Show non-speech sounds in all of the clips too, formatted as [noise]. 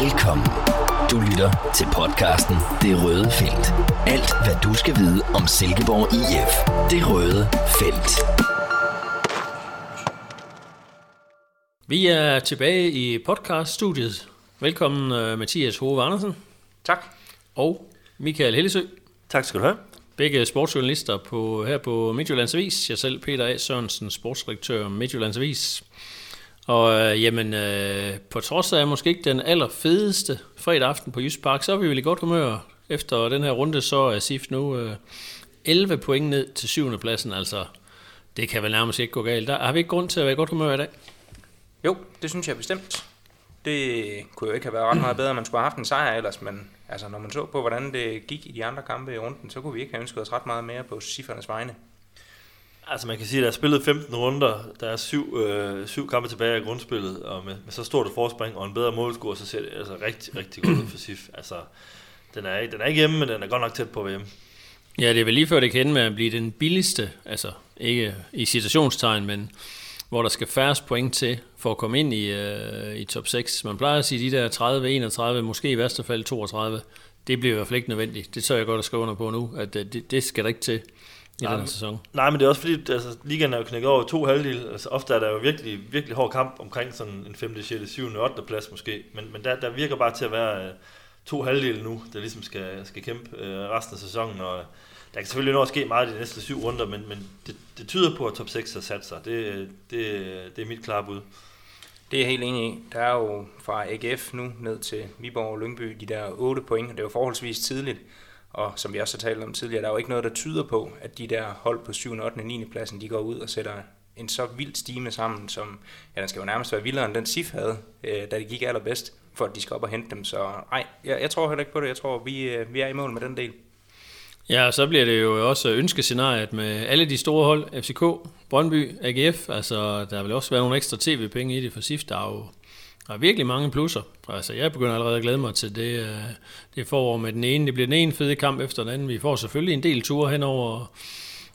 Velkommen. Du lytter til podcasten Det Røde Felt. Alt, hvad du skal vide om Silkeborg IF. Det Røde Felt. Vi er tilbage i podcaststudiet. Velkommen uh, Mathias Hove Andersen Tak. og Michael Hellesø. Tak skal du have. Begge sportsjournalister på, her på Midtjyllands Avis. Jeg selv, Peter A. Sørensen, sportsdirektør Midtjyllands Avis. Og øh, jamen, øh, på trods af måske ikke den allerfedeste fredag aften på Jysk Park, så er vi vel i godt humør. Efter den her runde, så er SIF nu øh, 11 point ned til 7. pladsen. Altså, det kan vel nærmest ikke gå galt. Der har vi ikke grund til at være i godt humør i dag. Jo, det synes jeg bestemt. Det kunne jo ikke have været ret meget bedre, at man skulle have haft en sejr ellers, men altså, når man så på, hvordan det gik i de andre kampe i runden, så kunne vi ikke have ønsket os ret meget mere på Siffernes vegne. Altså man kan sige, at der er spillet 15 runder, der er syv, øh, syv kampe tilbage af grundspillet, og med, med så stort et forspring og en bedre målscore, så ser det altså rigtig, rigtig godt ud for SIF. Altså, den er, den er ikke hjemme, men den er godt nok tæt på VM. Ja, det er vel lige før det kan ende med at blive den billigste, altså ikke i citationstegn, men hvor der skal færrest point til for at komme ind i, øh, i top 6. Man plejer at sige de der 30, 31, måske i værste fald 32. Det bliver i hvert fald ikke nødvendigt. Det tør jeg godt at skrive under på nu, at øh, det, det skal der ikke til i Nej, den sæson. Nej, men det er også fordi, altså, ligaen er jo knækket over to halvdele. Altså, ofte er der jo virkelig, virkelig hård kamp omkring sådan en 5., 6., 7., 8. plads måske. Men, men der, der virker bare til at være øh, to halvdele nu, der ligesom skal, skal kæmpe øh, resten af sæsonen. Og der kan selvfølgelig nå at ske meget i de næste syv runder, men, men det, det tyder på, at top 6 har sat sig. Det, det, det er mit klare bud. Det er jeg helt enig i. Der er jo fra AGF nu ned til Viborg og Lyngby de der 8 point, og det er jo forholdsvis tidligt. Og som vi også har talt om tidligere, der er jo ikke noget, der tyder på, at de der hold på 7., 8. og 9. pladsen, de går ud og sætter en så vild stime sammen, som ja, den skal jo nærmest være vildere end den SIF havde, øh, da det gik allerbedst, for at de skal op og hente dem. Så nej, jeg, jeg tror heller ikke på det. Jeg tror, vi, øh, vi er i mål med den del. Ja, og så bliver det jo også ønskescenariet med alle de store hold, FCK, Brøndby, AGF, altså der vil også være nogle ekstra tv-penge i det for SIF, der er jo der er virkelig mange plusser. Altså, jeg begynder allerede at glæde mig til det, øh, det forår med den ene. Det bliver den ene fede kamp efter den anden. Vi får selvfølgelig en del ture hen over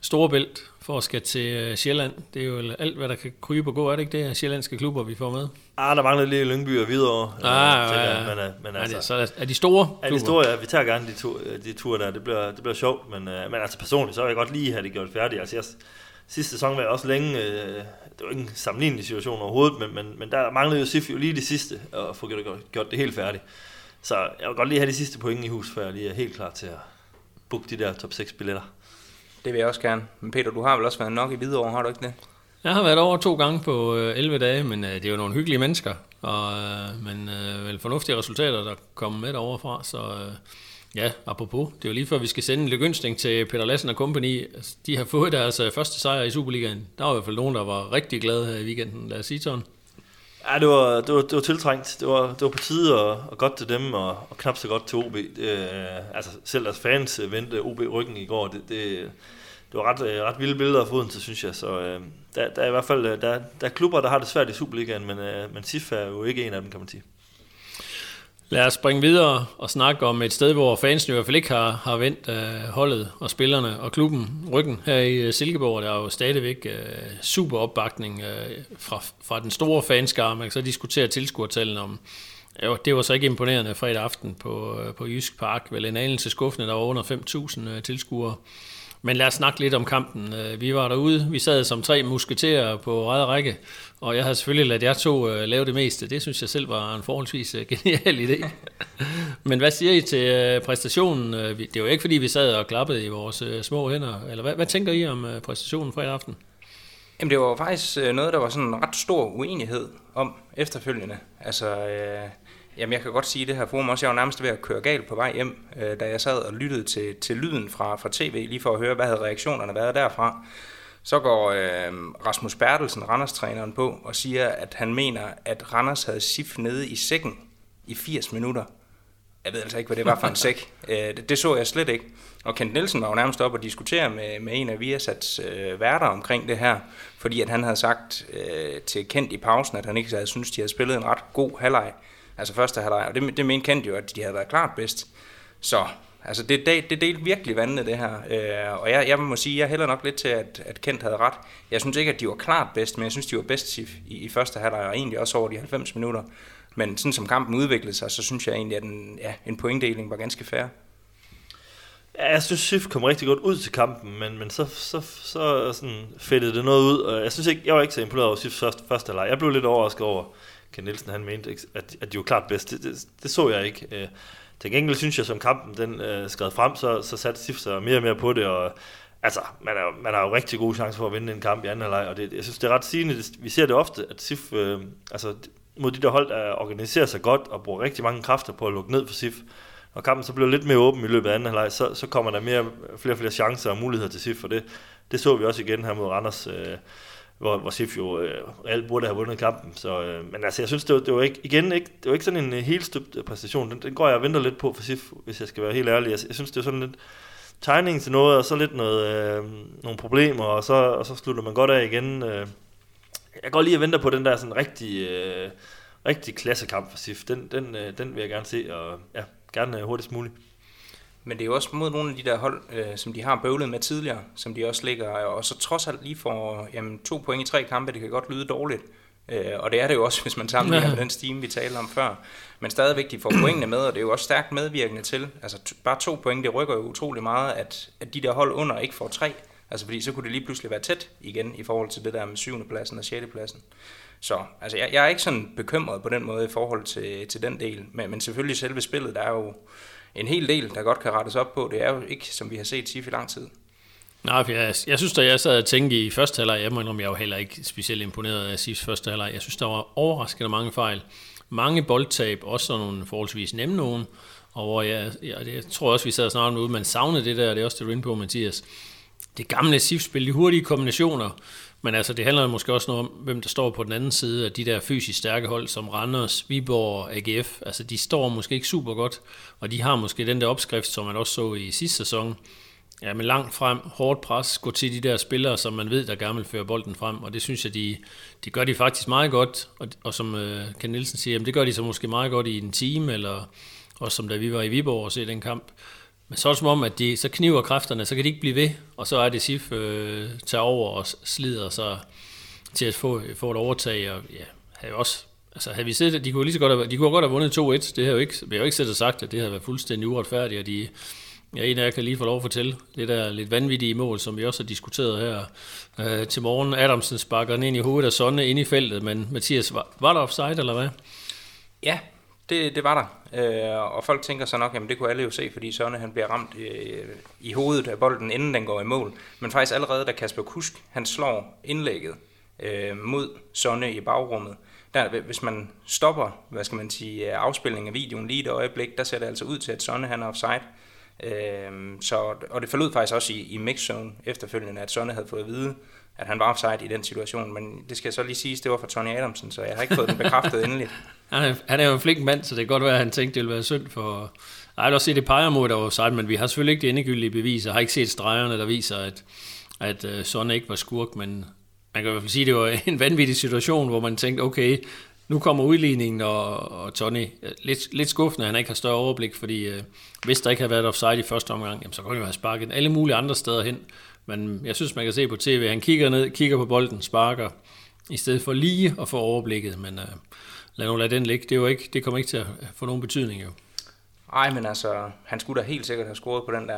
Storebælt for at skal til øh, Sjælland. Det er jo alt, hvad der kan krybe og gå, er det ikke det, sjællandske klubber, vi får med? Ah, der mangler lige Lyngby og videre. Ah, ja, ja. Men, øh, men Er, altså, det, så er, er de store Ja, det store, ja, vi tager gerne de, to, de ture der, det bliver, det bliver sjovt, men, øh, men altså personligt, så vil jeg godt lige have det gjort færdigt. Altså jeg, sidste sæson var jeg også længe, øh, det var ikke en sammenlignelig situation overhovedet, men, men, men der manglede jo SIF jo lige det sidste, at få gjort, gjort det helt færdigt. Så jeg vil godt lige have de sidste point i hus, før jeg lige er helt klar til at booke de der top 6 billetter. Det vil jeg også gerne. Men Peter, du har vel også været nok i Hvidovre, har du ikke det? Jeg har været over to gange på øh, 11 dage, men øh, det er jo nogle hyggelige mennesker, og øh, men øh, vel fornuftige resultater, der kommer med derovre fra, så øh, ja, apropos, det er jo lige før vi skal sende en lykønsning til Peter Lassen og company. Altså, de har fået deres øh, første sejr i Superligaen. Der var i hvert fald nogen, der var rigtig glade her i weekenden. Lad os sige sådan. Ja, det var, det var, det var tiltrængt. Det var, det var på tide og, og godt til dem, og, og knap så godt til OB. Det, øh, altså, selv deres fans øh, vendte OB ryggen i går. Det, det, det var ret, ret vilde billeder af foden til, synes jeg. Så øh, der, der er i hvert fald der, der er klubber, der har det svært i Superligaen, men, øh, men SIF er jo ikke en af dem, kan man sige. Lad os springe videre og snakke om et sted, hvor fansene i hvert fald ikke har, har vendt øh, holdet og spillerne og klubben ryggen her i øh, Silkeborg. Der er jo stadigvæk øh, super opbakning øh, fra, fra den store fanskare. Man kan så diskutere tilskuertallene om, jo, det var så ikke imponerende fredag aften på, øh, på Jysk Park. Vel en anelse skuffende, der var under 5.000 øh, tilskuere. Men lad os snakke lidt om kampen. Øh, vi var derude, vi sad som tre musketerer på ræd række, og jeg havde selvfølgelig ladet jer to øh, lave det meste. Det synes jeg selv var en forholdsvis øh, [laughs] genial idé. Men hvad siger I til præstationen? Øh, vi- Det var ikke fordi, vi sad og klappede i vores små hænder. Eller hvad, hvad tænker I om præstationen fredag aften? Jamen det var faktisk noget, der var sådan en ret stor uenighed om efterfølgende. Altså, øh, jamen jeg kan godt sige det her forum også, jeg var nærmest ved at køre galt på vej hjem, øh, da jeg sad og lyttede til, til lyden fra, fra tv, lige for at høre, hvad havde reaktionerne været derfra. Så går øh, Rasmus Bertelsen, Randers-træneren, på og siger, at han mener, at Randers havde SIF nede i sækken i 80 minutter. Jeg ved altså ikke, hvad det var for en sæk. [laughs] Øh, det, det så jeg slet ikke. Og Kent Nielsen var jo nærmest op og diskutere med, med en af Viasats øh, værter omkring det her, fordi at han havde sagt øh, til Kent i pausen, at han ikke havde syntes, de havde spillet en ret god halvleg. Altså første halvleg, og det, det mente Kent jo, at de havde været klart bedst. Så altså det, det, det delte virkelig vandene, det her. Øh, og jeg, jeg må sige, jeg hælder nok lidt til, at, at Kent havde ret. Jeg synes ikke, at de var klart bedst, men jeg synes, de var bedst i, i, i første halvleg, og egentlig også over de 90 minutter. Men sådan som kampen udviklede sig, så synes jeg egentlig, at en, ja, en pointdeling var ganske fair. Ja, jeg synes, Sif kom rigtig godt ud til kampen, men, men så, så, så sådan fættede det noget ud. Og jeg synes ikke, jeg var ikke så imponeret over Sifs første, første leg. Jeg blev lidt overrasket over, Ken Nielsen han mente, at, at de var klart bedst. Det, det, det så jeg ikke. Øh, til gengæld synes jeg, som kampen den øh, skred frem, så, så satte Sif sig mere og mere på det, og altså, man, er, man har jo rigtig gode chancer for at vinde en kamp i anden leg, og det, jeg synes, det er ret sigende. Vi ser det ofte, at SIF, øh, altså mod de der hold, der organiserer sig godt og bruger rigtig mange kræfter på at lukke ned for SIF, og kampen så bliver lidt mere åben i løbet af anden halvleg, så, så kommer der mere, flere og flere chancer og muligheder til SIF, for det, det så vi også igen her mod Randers, øh, hvor, hvor SIF jo øh, reelt burde have vundet kampen. Så, øh, men altså, jeg synes, det var, det var ikke, igen ikke, det var ikke sådan en øh, helt støbt øh, præstation. Den, den går jeg og venter lidt på for SIF, hvis jeg skal være helt ærlig. Jeg, jeg synes, det er sådan lidt tegning til noget, og så lidt noget, øh, nogle problemer, og så, og så slutter man godt af igen. Øh. Jeg går lige og venter på den der sådan rigtig, øh, rigtig klassekamp for SIF. Den, den, øh, den vil jeg gerne se, og ja, gerne øh, hurtigst muligt. Men det er jo også mod nogle af de der hold, øh, som de har bøvlet med tidligere, som de også ligger, og så trods alt lige får jamen, to point i tre kampe, det kan godt lyde dårligt. Øh, og det er det jo også, [laughs] hvis man sammenligner med den stime, vi talte om før. Men stadigvæk, de får [clears throat] pointene med, og det er jo også stærkt medvirkende til. Altså bare to point, det rykker jo utrolig meget, at, at de der hold under ikke får tre. Altså fordi så kunne det lige pludselig være tæt igen i forhold til det der med syvende pladsen og sjette pladsen. Så altså, jeg, jeg er ikke sådan bekymret på den måde i forhold til, til den del. Men, men selvfølgelig selve spillet, der er jo en hel del, der godt kan rettes op på. Det er jo ikke, som vi har set SIF i lang tid. Nej, for jeg, jeg synes, da jeg sad og tænkte i første halvleg, jeg må indrømme, jeg jo heller ikke specielt imponeret af SIFs første halvleg. Jeg synes, der var overraskende mange fejl. Mange boldtab, også nogle forholdsvis nemme nogen. Og hvor jeg, jeg, jeg tror også, vi sad snart ud, man savnede det der, det er også det, du på, Mathias. Det gamle SIF-spil, de hurtige kombinationer, men altså, det handler måske også noget om, hvem der står på den anden side af de der fysisk stærke hold, som Randers, Viborg og AGF. Altså, de står måske ikke super godt, og de har måske den der opskrift, som man også så i sidste sæson. Ja, men langt frem, hårdt pres, gå til de der spillere, som man ved, der gerne vil føre bolden frem, og det synes jeg, de, de gør de faktisk meget godt, og, og som øh, Ken Nielsen siger, jamen, det gør de så måske meget godt i en time, eller også som da vi var i Viborg og se den kamp. Men så er det som om, at de, så kniver kræfterne, så kan de ikke blive ved, og så er det SIF øh, tager over og slider sig til at få, få et overtag, og ja, havde også Altså havde vi set, de kunne lige så godt have, de kunne godt have vundet 2-1. Det har jo ikke, vi har jo ikke set sagt, at det har været fuldstændig uretfærdigt, og de, ja, en af jer kan lige få lov at fortælle det der lidt vanvittige mål, som vi også har diskuteret her øh, til morgen. Adamsen sparker den ind i hovedet af Sonne ind i feltet, men Mathias, var, var der offside, eller hvad? Ja, det, det var der. Øh, og folk tænker så nok, jamen det kunne alle jo se, fordi Sønne han bliver ramt øh, i hovedet af bolden, inden den går i mål. Men faktisk allerede, da Kasper Kusk han slår indlægget øh, mod Sonne i bagrummet, der, hvis man stopper, hvad skal man sige, øh, afspilningen af videoen lige et øjeblik, der ser det altså ud til, at Sonne han er offside. Øh, så, og det forlod faktisk også i, i mixzone efterfølgende, at Sonne havde fået at vide, at han var offside i den situation, men det skal jeg så lige sige, det var fra Tony Adamsen, så jeg har ikke fået den bekræftet endeligt. [laughs] Han er, han er jo en flink mand, så det kan godt være, at han tænkte, det ville være synd for... Nej, jeg vil også se, det peger mod, der var offside, men vi har selvfølgelig ikke det endegyldige bevis, og har ikke set stregerne, der viser, at, at øh, uh, Sonne ikke var skurk, men man kan i hvert fald sige, at det var en vanvittig situation, hvor man tænkte, okay, nu kommer udligningen, og, og Tony, øh, lidt, lidt skuffende, at han ikke har større overblik, fordi uh, hvis der ikke havde været offside i første omgang, jamen, så kunne han jo have sparket alle mulige andre steder hen. Men jeg synes, man kan se på tv, han kigger ned, kigger på bolden, sparker, i stedet for lige at få overblikket, men uh, lad nu lade den ligge. Det, er jo ikke, det kommer ikke til at få nogen betydning jo. Nej, men altså, han skulle da helt sikkert have scoret på den der,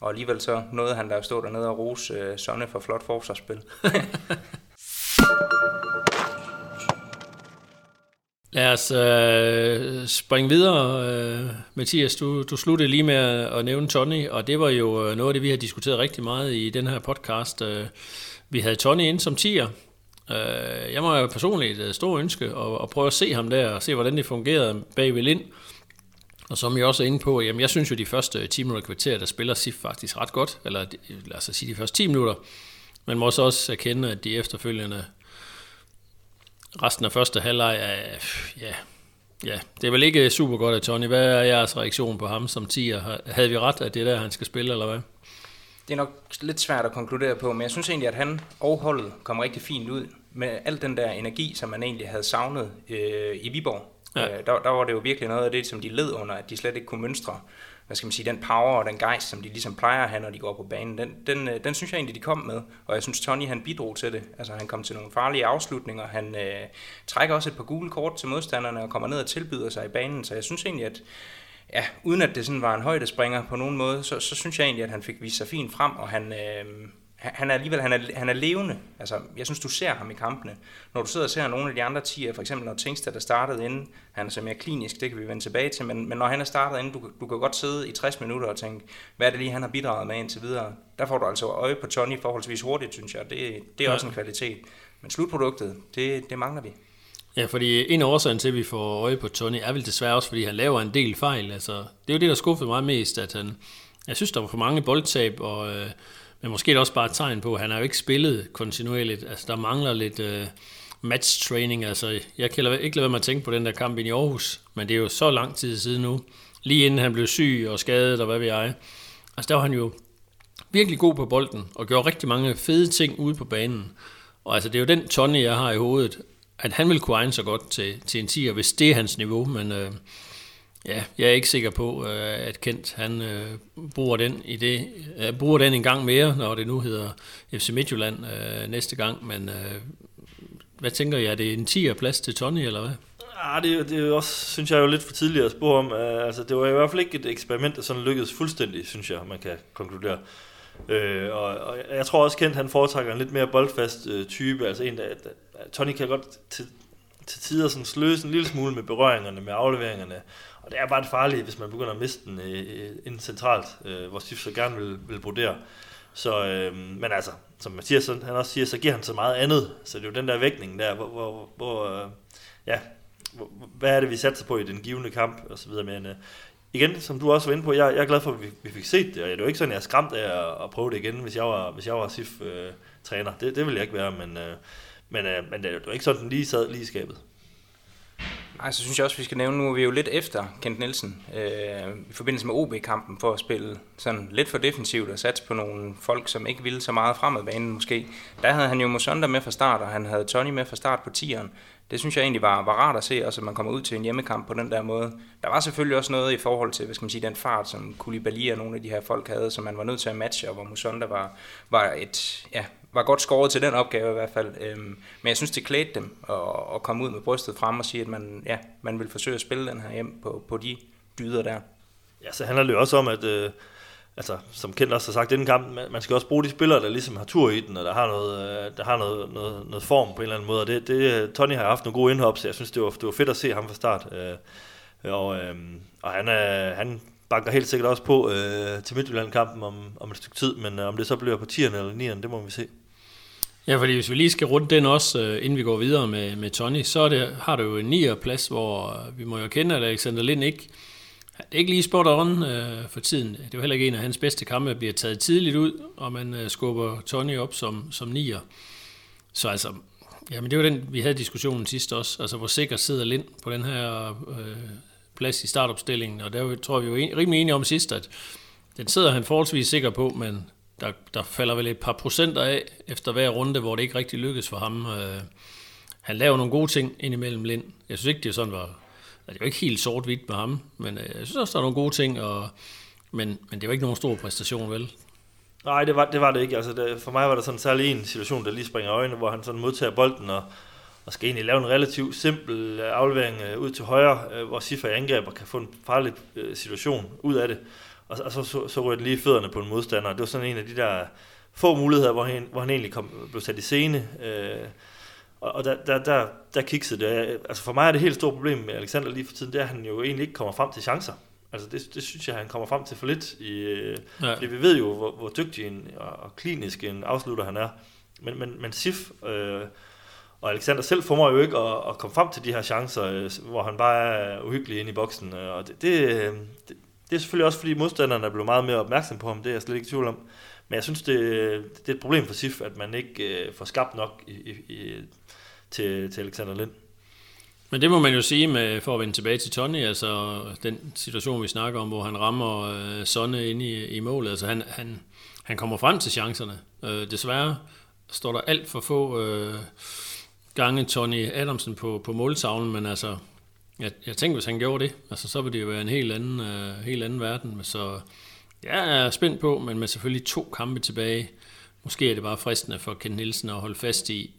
og alligevel så nåede han der at stå dernede og rose uh, Sonne for flot forsvarsspil. [laughs] Lad os øh, springe videre. Øh, Mathias, du, du sluttede lige med at nævne Tony, og det var jo øh, noget af det, vi har diskuteret rigtig meget i den her podcast. Øh, vi havde Tony ind som tier. Øh, jeg må jo personligt øh, et stort ønske at, at prøve at se ham der, og se hvordan det fungerede bag ved Lind. Og som jeg også er inde på, jamen jeg synes jo de første øh, 10 minutter kvarter, der spiller SIF faktisk ret godt, eller lad os sige de første 10 minutter. Man må også erkende, at de efterfølgende resten af første halvleg er, ja, ja, det er vel ikke super godt af Tony. Hvad er jeres reaktion på ham som tiger? Havde vi ret, at det er der, han skal spille, eller hvad? Det er nok lidt svært at konkludere på, men jeg synes egentlig, at han og holdet kom rigtig fint ud med al den der energi, som man egentlig havde savnet øh, i Viborg. Ja. Øh, der, der var det jo virkelig noget af det, som de led under, at de slet ikke kunne mønstre hvad skal man sige, den power og den gejst, som de ligesom plejer at have, når de går på banen, den, den, øh, den synes jeg egentlig, de kom med. Og jeg synes, Tony han bidrog til det. Altså han kom til nogle farlige afslutninger. Han øh, trækker også et par gule kort til modstanderne og kommer ned og tilbyder sig i banen. Så jeg synes egentlig, at ja, uden at det sådan var en højdespringer på nogen måde, så, så synes jeg egentlig, at han fik vist sig fint frem, og han, øh, han er alligevel han er, han er levende. Altså, jeg synes, du ser ham i kampene. Når du sidder og ser nogle af de andre tiger, for eksempel når Tingstad der startede inden, han er så mere klinisk, det kan vi vende tilbage til, men, men når han er startet inden, du, du kan godt sidde i 60 minutter og tænke, hvad er det lige, han har bidraget med indtil videre. Der får du altså øje på Tony forholdsvis hurtigt, synes jeg. Det, det er ja. også en kvalitet. Men slutproduktet, det, det mangler vi. Ja, fordi en af årsagen til, at vi får øje på Tony, er vel desværre også, fordi han laver en del fejl. Altså, det er jo det, der skuffede mig mest, at han, jeg synes, der var for mange boldtab, og, øh, men måske er det også bare et tegn på, at han har jo ikke spillet kontinuerligt. Altså, der mangler lidt øh, match training. Altså, jeg kan ikke lade være med at tænke på den der kamp i Aarhus, men det er jo så lang tid siden nu. Lige inden han blev syg og skadet, og hvad ved jeg. Altså, der var han jo virkelig god på bolden, og gjorde rigtig mange fede ting ude på banen. Og altså, det er jo den Tony, jeg har i hovedet, at han vil kunne egne sig godt til, til en 10'er, hvis det er hans niveau, men øh, ja, jeg er ikke sikker på, øh, at Kent han øh, bruger, den i det, øh, bruger den en gang mere, når det nu hedder FC Midtjylland øh, næste gang, men øh, hvad tænker jeg, er det en 10'er plads til Tony, eller hvad? Ja, det, det er også, synes jeg er jo lidt for tidligt at spore om. Øh, altså, det var i hvert fald ikke et eksperiment, der sådan lykkedes fuldstændig, synes jeg, man kan konkludere. Øh, og, og jeg tror også, Kent han foretrækker en lidt mere boldfast øh, type, altså en, der, der Tony kan godt til, til tider sådan sløse en lille smule med berøringerne, med afleveringerne, og det er bare det farlige, hvis man begynder at miste den øh, øh ind centralt, øh, hvor Sif så gerne vil, vil brodere. Så, øh, men altså, som Mathias han også siger, så giver han så meget andet, så det er jo den der vægtning der, hvor, hvor, hvor øh, ja, hvor, hvad er det, vi satser på i den givende kamp, og så videre, men øh, igen, som du også var inde på, jeg, jeg er glad for, at vi, vi fik set det, og det er jo ikke sådan, jeg er skræmt af at, at prøve det igen, hvis jeg var, hvis jeg var SIF-træner. Øh, det, det ville jeg ikke være, men, øh, men, øh, men det er jo ikke sådan, den lige sad lige i skabet. Ej, så synes jeg også, vi skal nævne, nu er vi jo lidt efter Kent Nielsen øh, i forbindelse med OB-kampen for at spille sådan lidt for defensivt og satse på nogle folk, som ikke ville så meget fremad banen måske. Der havde han jo Mosonda med fra start, og han havde Tony med fra start på tieren det synes jeg egentlig var, var rart at se, også at man kommer ud til en hjemmekamp på den der måde. Der var selvfølgelig også noget i forhold til, hvad skal man sige, den fart, som Koulibaly og nogle af de her folk havde, som man var nødt til at matche, og hvor Musonda var, var et, ja, var godt skåret til den opgave i hvert fald. Øhm, men jeg synes, det klædte dem at, at komme ud med brystet frem og sige, at man, ja, man vil forsøge at spille den her hjem på, på de dyder der. Ja, så handler det jo også om, at øh, altså, som Kent også har sagt inden kampen, man skal også bruge de spillere, der ligesom har tur i den, og der har noget, øh, der har noget, noget, noget form på en eller anden måde. Og det, det, Tony har haft nogle gode indhop, så jeg synes, det var, det var fedt at se ham fra start. Øh, og, øh, og han, er, han banker helt sikkert også på øh, til Midtjylland-kampen om, om et stykke tid, men øh, om det så bliver på 10'erne eller 9'erne, det må vi se. Ja, fordi hvis vi lige skal runde den også, øh, inden vi går videre med, med Tony, så er det, har du jo en 9'er plads, hvor øh, vi må jo kende, at Alexander Lind ikke det er ikke lige spot on øh, for tiden. Det er jo heller ikke en af hans bedste kampe, bliver taget tidligt ud, og man øh, skubber Tony op som, som nier. Så altså, jamen det var den, vi havde diskussionen sidst også. Altså, hvor sikker sidder Lind på den her øh, plads i startopstillingen, og der tror vi jo en, rimelig enige om sidst, at den sidder han forholdsvis sikker på, men der, der falder vel et par procenter af efter hver runde, hvor det ikke rigtig lykkes for ham. Øh, han laver nogle gode ting indimellem Lind. Jeg synes ikke, det sådan var altså, det er jo ikke helt sort-hvidt med ham, men øh, jeg synes også, der er nogle gode ting, og, men, men det var ikke nogen stor præstation, vel? Nej, det var det, var det ikke. Altså, det, for mig var der sådan særlig en situation, der lige springer øjnene, hvor han sådan modtager bolden og, og skal egentlig lave en relativt simpel øh, aflevering øh, ud til højre, øh, hvor Siffer angriber kan få en farlig øh, situation ud af det. Og, og så, så, så det lige fødderne på en modstander. Det var sådan en af de der få muligheder, hvor han, hvor han egentlig kom, blev sat i scene. Øh, og, og der, der, der, der kiksede det. Altså for mig er det helt stort problem med Alexander lige for tiden, det er, at han jo egentlig ikke kommer frem til chancer. Altså det, det synes jeg, han kommer frem til for lidt. I, ja. Fordi vi ved jo, hvor, hvor dygtig en, og klinisk en afslutter han er. Men, men, men Sif øh, og Alexander selv formår jo ikke at, at komme frem til de her chancer, øh, hvor han bare er uhyggelig inde i boksen. Øh, og det, det, det, det er selvfølgelig også, fordi modstanderne er blevet meget mere opmærksom på ham, det er jeg slet ikke i tvivl om. Men jeg synes, det, det er et problem for SIF, at man ikke øh, får skabt nok i, i, i, til, til Alexander Lind. Men det må man jo sige, med, for at vende tilbage til Tony, altså den situation, vi snakker om, hvor han rammer øh, Sonne ind i, i målet, altså han, han, han kommer frem til chancerne. Øh, desværre står der alt for få øh, gange Tony Adamsen på, på måltavlen, men altså, jeg, jeg tænker, hvis han gjorde det, altså, så ville det jo være en helt anden, øh, helt anden verden. Så jeg er spændt på, men med selvfølgelig to kampe tilbage, måske er det bare fristende for Ken Nielsen at holde fast i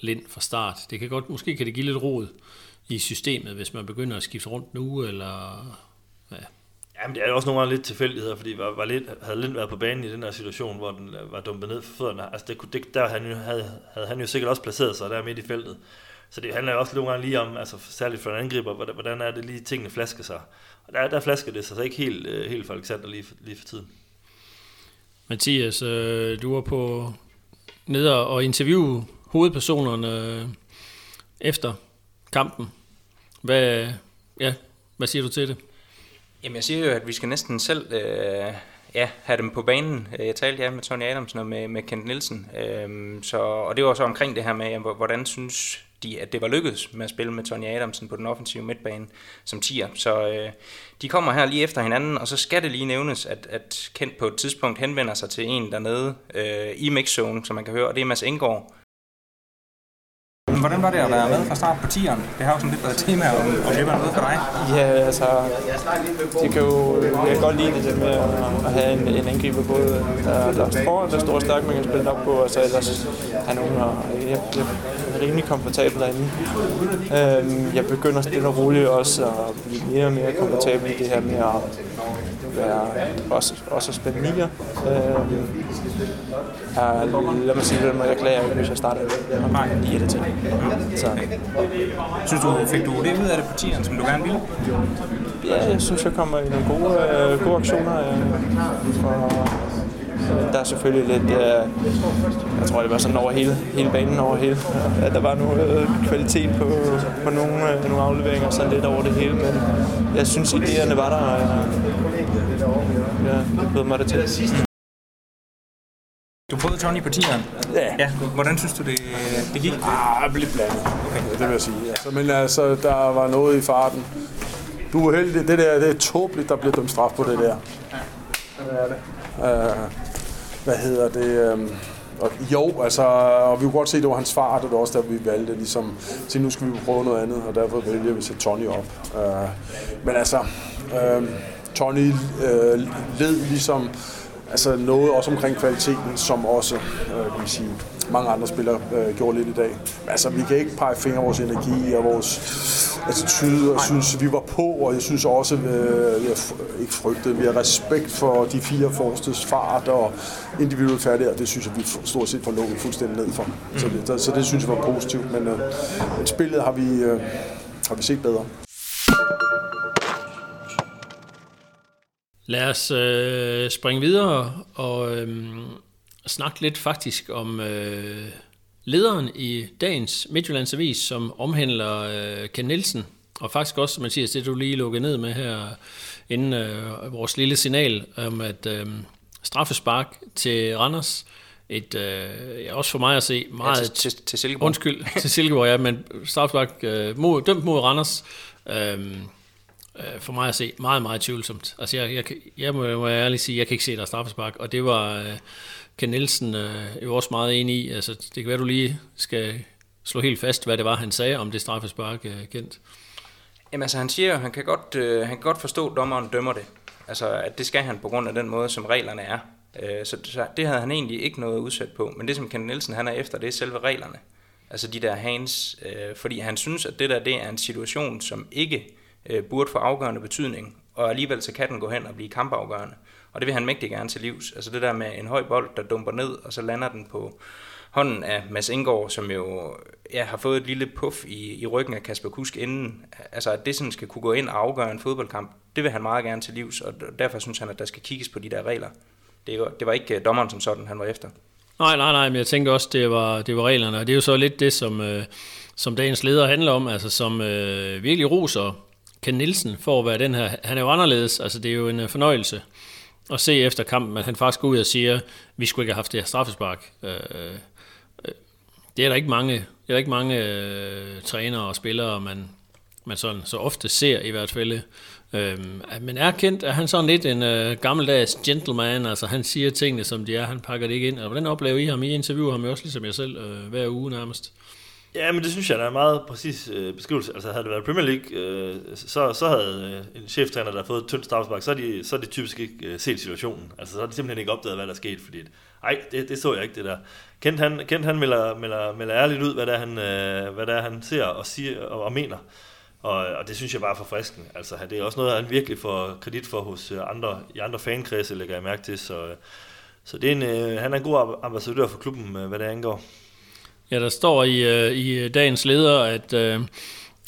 Lind fra start. Det kan godt, måske kan det give lidt rod i systemet, hvis man begynder at skifte rundt nu, eller ja, Jamen, det er jo også nogle gange lidt tilfældigheder, fordi var, var lidt, havde Lind været på banen i den her situation, hvor den øh, var dumpet ned for fødderne, altså det, det, der han jo, havde, havde han jo sikkert også placeret sig der midt i feltet. Så det handler jo også nogle gange lige om, altså særligt for en angriber, hvordan er det lige, tingene flasker sig. Og der, der flasker det sig så ikke helt, øh, helt for Alexander lige, lige for tiden. Mathias, øh, du var på ned og interviewe hovedpersonerne øh, efter kampen. Hvad, ja, hvad siger du til det? Jamen jeg siger jo, at vi skal næsten selv øh, ja, have dem på banen. Jeg talte ja med Tony Adamsen og med, med Kent Nielsen. Øh, så, og det var så omkring det her med, hvordan synes de, at det var lykkedes med at spille med Tony Adamsen på den offensive midtbane som tier. Så øh, de kommer her lige efter hinanden, og så skal det lige nævnes, at, at Kent på et tidspunkt henvender sig til en dernede øh, i mixzone, som man kan høre, og det er Mads Engård, Hvordan var det at være med fra start på tieren? Det har jo sådan lidt været tema, om, om det var noget for dig. Ja, altså, det kan jo, jeg kan godt lide det med at have en, en angriber både, der, der er foran, der står og stærk, man kan spille op på, og så ellers have nogen, og jeg, jeg rimelig komfortabel derinde. Øhm, jeg begynder stille og roligt også at blive mere og mere komfortabel i det her med at være også, også at spille nier. Øhm, jeg, lad mig sige det, jeg klager ikke, hvis jeg starter i et af tingene. Så. Synes du, fik du det ud af det på tieren, som du gerne ville? Ja, jeg synes, jeg kommer i nogle gode, øh, gode aktioner. Øh, for, der er selvfølgelig lidt, øh, jeg tror det var sådan over hele, hele banen, over hele, at der var noget øh, kvalitet på, på nogle, øh, nogle afleveringer, sådan lidt over det hele, men jeg synes idéerne var der, og jeg, jeg, jeg mig det til. Du prøvede Tony på tieren? Ja. ja. Hvordan synes du, det, det gik? Ah, lidt blandet. Okay. Ja, det vil jeg sige. Altså, men altså, der var noget i farten. Du er heldig. Det der det er tåbeligt, der bliver dømt straf på det der. Ja, det er det. Øh, hvad hedder det? Øh, og jo, altså, og vi kunne godt se, at det var hans far, det var også der, vi valgte ligesom, til nu skal vi prøve noget andet, og derfor vælger vi at sætte Tony op. Øh, men altså, øh, Tony øh, led ligesom altså noget også omkring kvaliteten, som også øh, kan man sige, mange andre spillere øh, gjorde lidt i dag. Altså, vi kan ikke pege fingre vores energi og vores attitude, og synes, vi var på, og jeg synes også, øh, vi har ikke frygtet, vi har respekt for de fire forstes fart og individuelle færdigheder, det synes jeg, vi stort set får lukket fuldstændig ned for. Mm. Så, det, så det synes jeg var positivt, men, øh, men spillet har vi, øh, har vi set bedre. Lad os øh, springe videre og øh, snakke lidt faktisk om øh, lederen i dagens Midtjyllands Avis, som omhandler øh, Ken Nielsen, og faktisk også, som man siger, det du lige lukkede ned med her, inden øh, vores lille signal om, at øh, straffespark til Randers, et, øh, ja, også for mig at se meget... Ja, til, til, til Silkeborg. Undskyld, til Silkeborg, ja, men straffespark øh, mod, dømt mod Randers. Øh, øh, for mig at se meget, meget tvivlsomt. Altså jeg, jeg, jeg må, må ærligt sige, jeg kan ikke se, der er straffespark, og det var øh, Ken Nielsen øh, jo også meget enig i. Altså det kan være, du lige skal slå helt fast, hvad det var, han sagde om det straffespark øh, Kent. Jamen altså han siger, han kan godt, øh, han kan godt forstå, at dommeren dømmer det. Altså at det skal han på grund af den måde, som reglerne er. Øh, så, så det havde han egentlig ikke noget udsat på. Men det som Ken Nielsen han er efter, det er selve reglerne. Altså de der hands, øh, fordi han synes, at det der det er en situation, som ikke øh, burde få afgørende betydning, og alligevel så kan den gå hen og blive kampafgørende. Og det vil han mægtig gerne til livs. Altså det der med en høj bold, der dumper ned, og så lander den på hånden af Mads Indgaard, som jo ja, har fået et lille puff i, i ryggen af Kasper Kusk inden. Altså at det sådan skal kunne gå ind og afgøre en fodboldkamp, det vil han meget gerne til livs, og derfor synes han, at der skal kigges på de der regler. Det var, det var ikke øh, dommeren som sådan, han var efter. Nej, nej, nej, men jeg tænkte også, det var, det var reglerne, og det er jo så lidt det, som, øh, som dagens leder handler om, altså som øh, virkelig roser Ken Nielsen for at være den her. Han er jo anderledes, altså det er jo en øh, fornøjelse at se efter kampen, at han faktisk går ud og siger, vi skulle ikke have haft det her straffespark. Øh, øh, det er der ikke mange, det er der ikke mange øh, trænere og spillere, man, man sådan, så ofte ser i hvert fald. Øh, men er kendt, er han sådan lidt en øh, gammeldags gentleman, altså han siger tingene, som de er, han pakker det ikke ind. Og hvordan oplever I ham? I interviewer ham jo også, ligesom jeg selv, øh, hver uge nærmest. Ja, men det synes jeg, der er en meget præcis øh, beskrivelse. Altså havde det været Premier League, øh, så, så havde øh, en cheftræner, der har fået et tyndt straffespark, så er de, så er de typisk ikke øh, set situationen. Altså så har de simpelthen ikke opdaget, hvad der er sket, fordi nej, det, det så jeg ikke, det der. Kent han, Kent, han melder, melder, melder ærligt ud, hvad det er, han, øh, hvad det er, han ser og siger og, og mener. Og, og det synes jeg bare er forfriskende. Altså, det er også noget, han virkelig får kredit for hos øh, andre, i andre fankredse, lægger jeg mærke til. Så, øh, så det er en, øh, han er en god ambassadør for klubben, øh, hvad det angår. Ja, der står i, øh, i dagens leder, at, øh,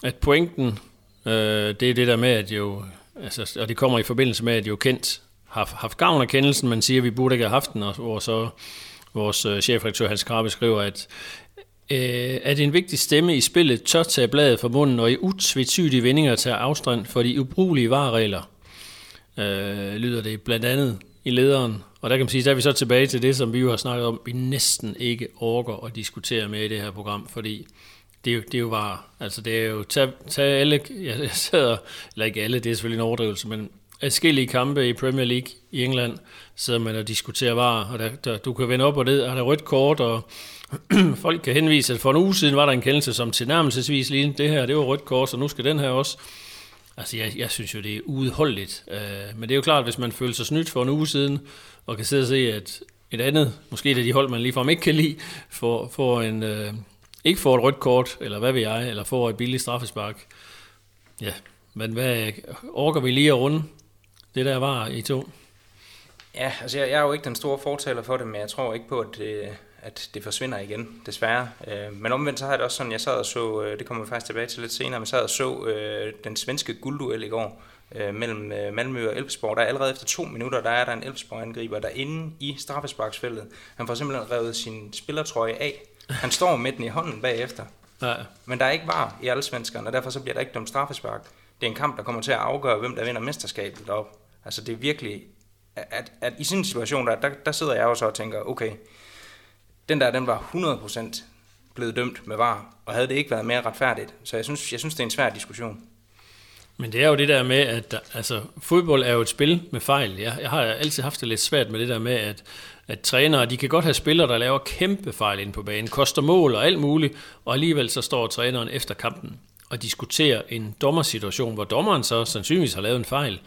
at pointen, øh, det er det der med, at jo, altså, og det kommer i forbindelse med, at jo kendt har haft gavn af kendelsen, man siger, at vi burde ikke have haft den, og hvor så vores chefredaktør Hans Krabbe skriver, at øh, er det en vigtig stemme i spillet tør tage bladet fra munden og i utvetydige vendinger tage afstand for de ubrugelige vareregler, øh, lyder det blandt andet i lederen. Og der kan man sige, der er vi så tilbage til det, som vi jo har snakket om, vi næsten ikke orker at diskutere med i det her program, fordi det er jo, det er jo bare, altså det er jo, tag, tag alle, [laughs] jeg sidder, eller ikke alle, det er selvfølgelig en overdrivelse, men adskillige kampe i Premier League i England, sidder man og diskuterer var, og der, der, du kan vende op og ned, og der er rødt kort, og [clears throat] folk kan henvise, at for en uge siden var der en kendelse, som tilnærmelsesvis lige det her, det var rødt kort, så nu skal den her også. Altså, jeg, jeg synes jo, det er uudholdeligt, Uh, men det er jo klart, hvis man føler sig snydt for en uge siden, og kan sidde og se, at et andet, måske det de hold, man ligefrem ikke kan lide, får, får en, øh, ikke får et rødt kort, eller hvad ved jeg, eller får et billigt straffespark. Ja, men hvad orker vi lige at runde det der var i to? Ja, altså jeg, jeg er jo ikke den store fortaler for det, men jeg tror ikke på, at det, at det forsvinder igen, desværre. Øh, men omvendt så har jeg det også sådan, jeg sad og så, øh, det kommer vi faktisk tilbage til lidt senere, men sad og så øh, den svenske guldduel i går øh, mellem øh, Malmø og Elfsborg. Der er allerede efter to minutter, der er der en Elfsborg-angriber, der inde i straffesparksfeltet. Han får simpelthen revet sin spillertrøje af. Han står med den i hånden bagefter. Ja. Men der er ikke var i alle svenskerne, og derfor så bliver der ikke dømt straffespark. Det er en kamp, der kommer til at afgøre, hvem der vinder mesterskabet deroppe. Altså det er virkelig, at, at i sådan en situation, der, der, der sidder jeg jo så og tænker, okay, den der, den var 100% blevet dømt med var, og havde det ikke været mere retfærdigt. Så jeg synes, jeg synes det er en svær diskussion. Men det er jo det der med, at altså, fodbold er jo et spil med fejl. Jeg, jeg har altid haft det lidt svært med det der med, at, at trænere, de kan godt have spillere, der laver kæmpe fejl ind på banen, koster mål og alt muligt, og alligevel så står træneren efter kampen og diskuterer en dommersituation, hvor dommeren så sandsynligvis har lavet en fejl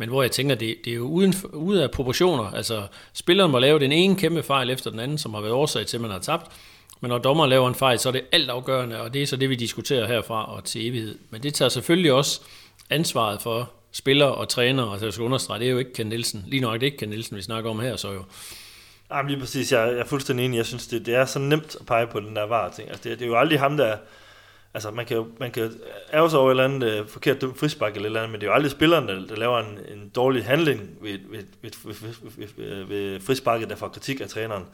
men hvor jeg tænker, det, det er jo uden, ude af proportioner. Altså, spilleren må lave den ene kæmpe fejl efter den anden, som har været årsag til, at man har tabt. Men når dommeren laver en fejl, så er det alt afgørende, og det er så det, vi diskuterer herfra og til evighed. Men det tager selvfølgelig også ansvaret for spillere og træner, og jeg skal understrege, det er jo ikke Ken Nielsen. Lige nok det er ikke Ken Nielsen, vi snakker om her, så jo. Jamen lige præcis, jeg, jeg er fuldstændig enig. Jeg synes, det, det er så nemt at pege på den der var ting. Altså, det, det er jo aldrig ham, der altså man kan jo man kan ærge sig over et eller andet øh, forkert dømt frispark eller, eller andet, men det er jo aldrig spilleren, der, der laver en, en dårlig handling ved, ved, ved, ved, ved, ved, ved frisparket, der får kritik af træneren.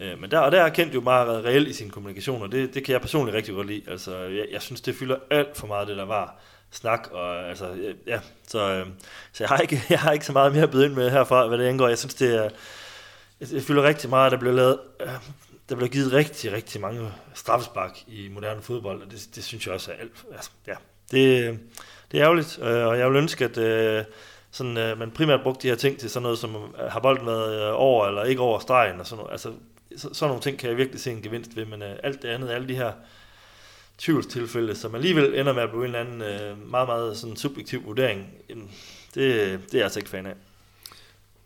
Øh, men der, og der er kendt jo meget reelt i sin kommunikation, og det, det kan jeg personligt rigtig godt lide. Altså, jeg, jeg synes, det fylder alt for meget, det der var snak, og altså, ja, så, øhm, så jeg, har ikke, [laughs] jeg har ikke så meget mere at byde ind med herfra, hvad det angår. Jeg synes, det er, det fylder rigtig meget, der blev lavet uh, der bliver givet rigtig, rigtig mange straffespark i moderne fodbold, og det, det synes jeg også er alt. Altså, ja, det, det er ærgerligt, øh, og jeg vil ønske, at øh, sådan, øh, man primært brugte de her ting til sådan noget, som har bolden været over eller ikke over stregen, og sådan noget. Altså, så, sådan nogle ting kan jeg virkelig se en gevinst ved, men alt det andet, alle de her tvivlstilfælde, som alligevel ender med at blive en eller anden meget, meget sådan subjektiv vurdering, det, det er jeg altså ikke fan af.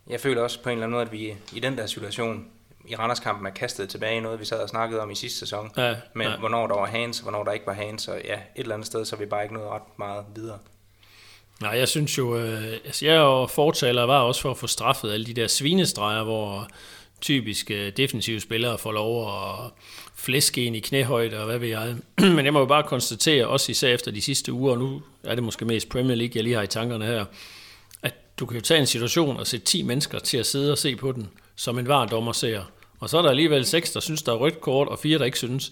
Jeg føler også på en eller anden måde, at vi i den der situation i Randerskampen er kastet tilbage i noget, vi sad og snakkede om i sidste sæson. Ja, men ja. hvornår der var hands, hvornår der ikke var hands, og ja, et eller andet sted, så er vi bare ikke nået ret meget videre. Nej, jeg synes jo, øh, altså jeg og fortaler var også for at få straffet alle de der svinestreger, hvor typisk øh, defensive spillere får lov at flæske ind i knæhøjde og hvad ved jeg. [clears throat] Men jeg må jo bare konstatere, også især efter de sidste uger, og nu er det måske mest Premier League, jeg lige har i tankerne her, at du kan jo tage en situation og sætte 10 mennesker til at sidde og se på den, som en var dommer ser. Og så er der alligevel seks, der synes, der er rødt kort, og fire, der ikke synes.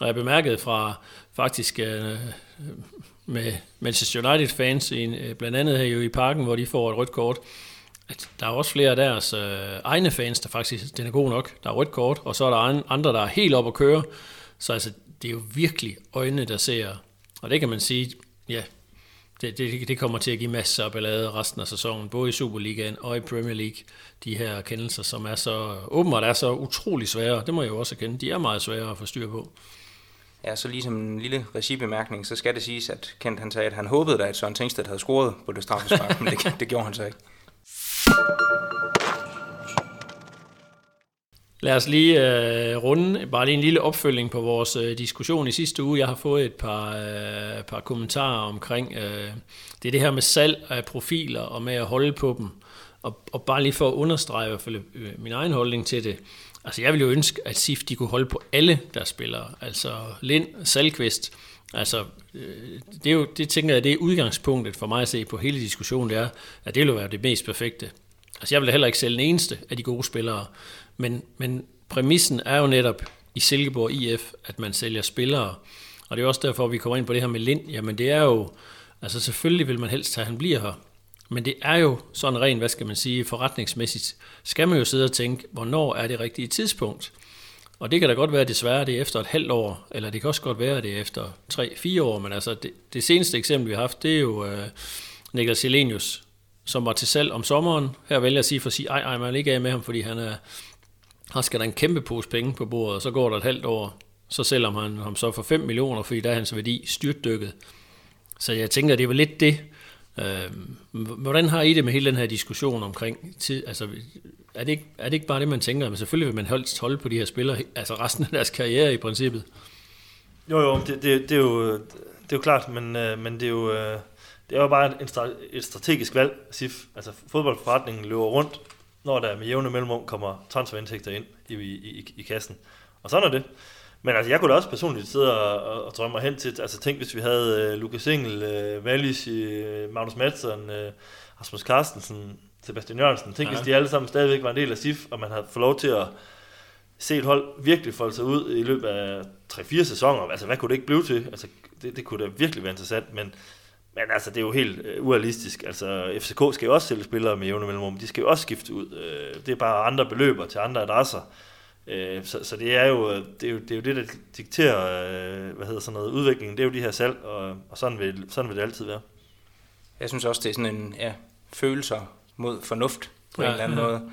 Og jeg bemærkede fra faktisk øh, med Manchester United fans, øh, blandt andet her jo i parken, hvor de får et rødt kort, at der er også flere af deres øh, egne fans, der faktisk, den er god nok, der er rødt kort, og så er der andre, der er helt op at køre. Så altså, det er jo virkelig øjnene, der ser, og det kan man sige, ja, det, det, det kommer til at give masser af ballade resten af sæsonen, både i Superligaen og i Premier League, de her kendelser, som er så åbenbart er så utrolig svære. Det må jeg jo også erkende. De er meget svære at få styr på. Ja, så ligesom en lille regibemærkning, så skal det siges, at Kent han sagde, at han håbede, at Søren Tengsted havde scoret på det straffespark, [laughs] men det, det gjorde han så ikke. Lad os lige øh, runde bare lige en lille opfølging på vores øh, diskussion i sidste uge. Jeg har fået et par, øh, par kommentarer omkring øh, det er det her med salg af profiler og med at holde på dem. Og, og bare lige for at understrege i hvert fald øh, min egen holdning til det. Altså jeg ville jo ønske, at SIF de kunne holde på alle der spillere. Altså Lind, Salkvist. Altså øh, det, er jo, det tænker jeg, det er udgangspunktet for mig at se på hele diskussionen, det er, at det ville være det mest perfekte. Altså jeg vil heller ikke sælge den eneste af de gode spillere. Men, men præmissen er jo netop i Silkeborg IF, at man sælger spillere. Og det er også derfor, vi kommer ind på det her med Lind. Jamen det er jo, altså selvfølgelig vil man helst have, at han bliver her. Men det er jo sådan rent, hvad skal man sige, forretningsmæssigt, skal man jo sidde og tænke, hvornår er det rigtige tidspunkt? Og det kan da godt være, at desværre det er efter et halvt år, eller det kan også godt være, at det er efter 3-4 år, men altså det, det seneste eksempel, vi har haft, det er jo øh, Niklas Elenius, som var til salg om sommeren. Her vælger jeg at sige for at sige, ej, ej, man er ikke af med ham, fordi han er, har skal der en kæmpe pose penge på bordet, og så går der et halvt år, så sælger man ham så for 5 millioner, fordi der er hans værdi styrtdykket. Så jeg tænker, det det vel lidt det. Øh, hvordan har I det med hele den her diskussion omkring tid? Altså, er det, ikke, er det ikke bare det, man tænker? Men selvfølgelig vil man holde, holde på de her spillere, altså resten af deres karriere i princippet. Jo, jo, det, det, det, er, jo, det er jo klart, men, øh, men det er jo, øh, det er jo bare et strategisk valg, SIF. Altså fodboldforretningen løber rundt, når der med jævne mellemrum kommer transferindtægter ind i, i, i, i kassen. Og sådan er det. Men altså, jeg kunne da også personligt sidde og, og, og drømme mig hen til, altså tænk, hvis vi havde uh, Lukas Engel, uh, Wallis, uh, Magnus Madsen, uh, Rasmus Carstensen, Sebastian Jørgensen. Tænk, ja. hvis de alle sammen stadigvæk var en del af SIF, og man havde fået lov til at se et hold virkelig folde sig ud i løbet af 3-4 sæsoner. Altså, hvad kunne det ikke blive til? Altså, det, det kunne da virkelig være interessant, men men altså, det er jo helt uh, urealistisk. Altså, FCK skal jo også sælge spillere med jævne mellemrum. De skal jo også skifte ud. Uh, det er bare andre beløber til andre adresser. Uh, så, så det er jo det, er jo, det, er jo det der dikterer uh, hvad hedder sådan noget, udviklingen. Det er jo de her salg, og, og sådan, vil, sådan vil det altid være. Jeg synes også, det er sådan en ja, følelser mod fornuft på ja, en eller anden ja. måde.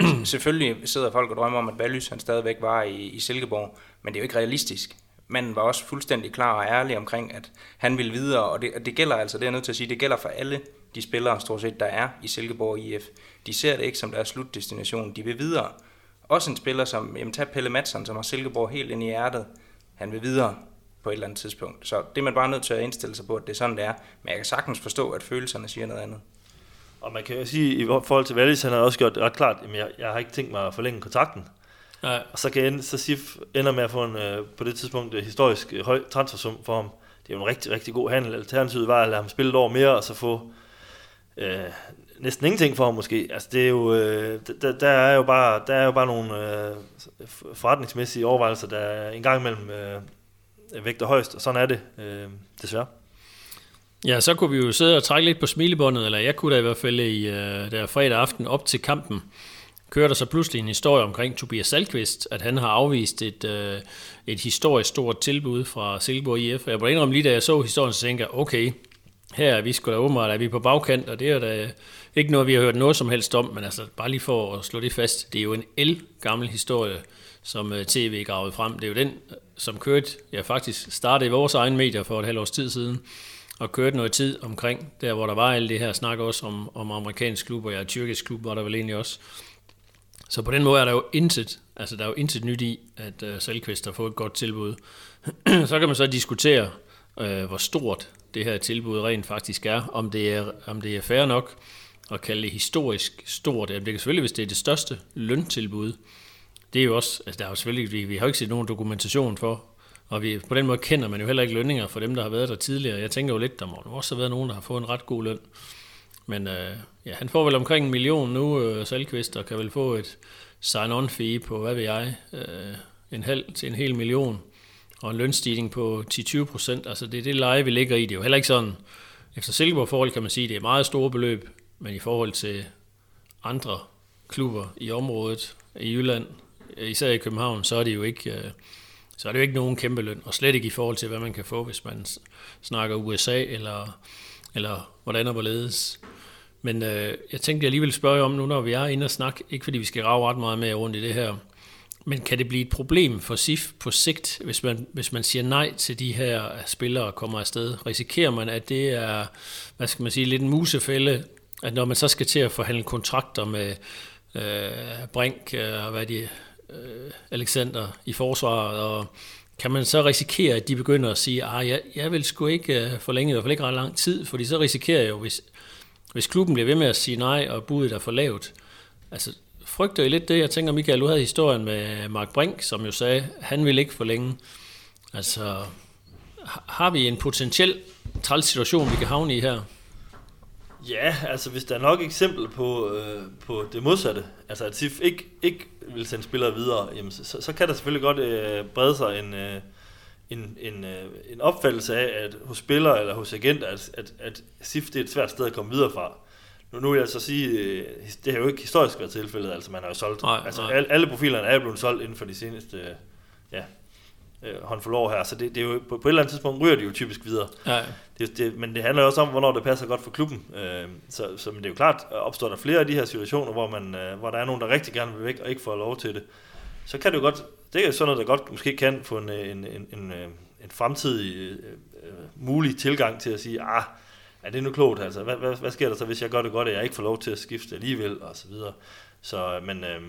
Uh, selvfølgelig sidder folk og drømmer om, at Ballys han stadigvæk var i, i Silkeborg, men det er jo ikke realistisk manden var også fuldstændig klar og ærlig omkring, at han ville videre, og det, det gælder altså, det er jeg nødt til at sige, det gælder for alle de spillere, stort set, der er i Silkeborg IF. De ser det ikke som deres slutdestination, de vil videre. Også en spiller som, jamen tag Pelle Madsen, som har Silkeborg helt ind i hjertet, han vil videre på et eller andet tidspunkt. Så det er man bare nødt til at indstille sig på, at det er sådan, det er. Men jeg kan sagtens forstå, at følelserne siger noget andet. Og man kan jo sige, i forhold til Wallis, han har også gjort ret klart, at jeg, jeg har ikke tænkt mig at forlænge kontakten. Nej. Og så kan så SIF ender med at få en, øh, på det tidspunkt øh, historisk øh, høj transfersum for ham. Det er jo en rigtig, rigtig god handel. Alternativet var at lade ham spille et år mere, og så få øh, næsten ingenting for ham måske. Altså det er jo, øh, der, der, er jo bare, der er jo bare nogle øh, forretningsmæssige overvejelser, der en gang imellem øh, vægter højst, og sådan er det øh, desværre. Ja, så kunne vi jo sidde og trække lidt på smilebåndet, eller jeg kunne da i hvert fald i øh, der fredag aften op til kampen, kører der så pludselig en historie omkring Tobias Salkvist, at han har afvist et, øh, et historisk stort tilbud fra Silkeborg IF. Jeg må indrømme lige, da jeg så historien, så tænker jeg, okay, her er vi sgu da åbenbart, er vi på bagkant, og det er da ikke noget, vi har hørt noget som helst om, men altså bare lige for at slå det fast, det er jo en el gammel historie, som øh, tv gravede frem. Det er jo den, som kørte, ja faktisk startede i vores egen medier for et halvt års tid siden, og kørte noget tid omkring, der hvor der var alt det her snak også om, om amerikansk klub, og ja, tyrkisk klub var der vel egentlig også. Så på den måde er der jo intet, altså der er jo intet nyt i, at øh, uh, Salkvist har fået et godt tilbud. [clears throat] så kan man så diskutere, uh, hvor stort det her tilbud rent faktisk er, om det er, om det er fair nok at kalde det historisk stort. Det kan selvfølgelig, hvis det er det største løntilbud. Det er jo også, altså der er jo selvfølgelig, vi, vi har ikke set nogen dokumentation for, og vi, på den måde kender man jo heller ikke lønninger for dem, der har været der tidligere. Jeg tænker jo lidt, der må også have været nogen, der har fået en ret god løn. Men øh, ja, han får vel omkring en million nu, øh, Salkvist, og kan vel få et sign-on fee på, hvad ved jeg, øh, en halv til en hel million, og en lønstigning på 10-20 procent. Altså det er det leje, vi ligger i. Det er jo heller ikke sådan, efter Silkeborg forhold kan man sige, at det er meget store beløb, men i forhold til andre klubber i området, i Jylland, især i København, så er det jo ikke, øh, så er det jo ikke nogen kæmpe løn, og slet ikke i forhold til, hvad man kan få, hvis man snakker USA, eller, eller hvordan og hvorledes. Men øh, jeg tænkte, jeg lige ville spørge om nu, når vi er inde og snakke, ikke fordi vi skal rave ret meget mere rundt i det her, men kan det blive et problem for SIF på sigt, hvis man, hvis man siger nej til de her spillere og kommer afsted? Risikerer man, at det er, hvad skal man sige, lidt en musefælde, at når man så skal til at forhandle kontrakter med øh, Brink øh, og hvad de, øh, Alexander i forsvaret, og kan man så risikere, at de begynder at sige, at ah, jeg, jeg vil sgu ikke øh, forlænge, i hvert fald ikke ret lang tid, fordi så risikerer jeg jo, hvis, hvis klubben bliver ved med at sige nej, og budet er for lavt, altså frygter I lidt det? Jeg tænker, Michael, du havde historien med Mark Brink, som jo sagde, han vil ikke forlænge. Altså, har vi en potentiel træls situation, vi kan havne i her? Ja, altså hvis der er nok eksempel på, øh, på det modsatte, altså at SIF ikke, ikke vil sende spillere videre, jamen så, så kan der selvfølgelig godt øh, brede sig en, øh, en, en, øh, en opfattelse af, at hos spillere eller hos agenter, at, at, at SIF det er et svært sted at komme videre fra. Nu, nu vil jeg så sige, øh, det har jo ikke historisk været tilfældet, altså man har jo solgt, Nej, altså nej. alle, alle profilerne er blevet solgt inden for de seneste, øh, ja, øh, håndfuld år her, så det, det er jo, på, på et eller andet tidspunkt ryger de jo typisk videre. Ja, Det, det, men det handler jo også om, hvornår det passer godt for klubben. Øh, så, så men det er jo klart, opstår der flere af de her situationer, hvor, man, øh, hvor der er nogen, der rigtig gerne vil væk og ikke får lov til det, så kan det jo godt, det er jo sådan noget, der godt måske kan få en, en, en, en, øh, en fremtidig øh, øh, mulig tilgang til at sige, ah, er det nu klogt, altså, hvad, hvad, hvad sker der så, hvis jeg gør det godt, og jeg ikke får lov til at skifte alligevel, og så videre. Så, øh, men, øh,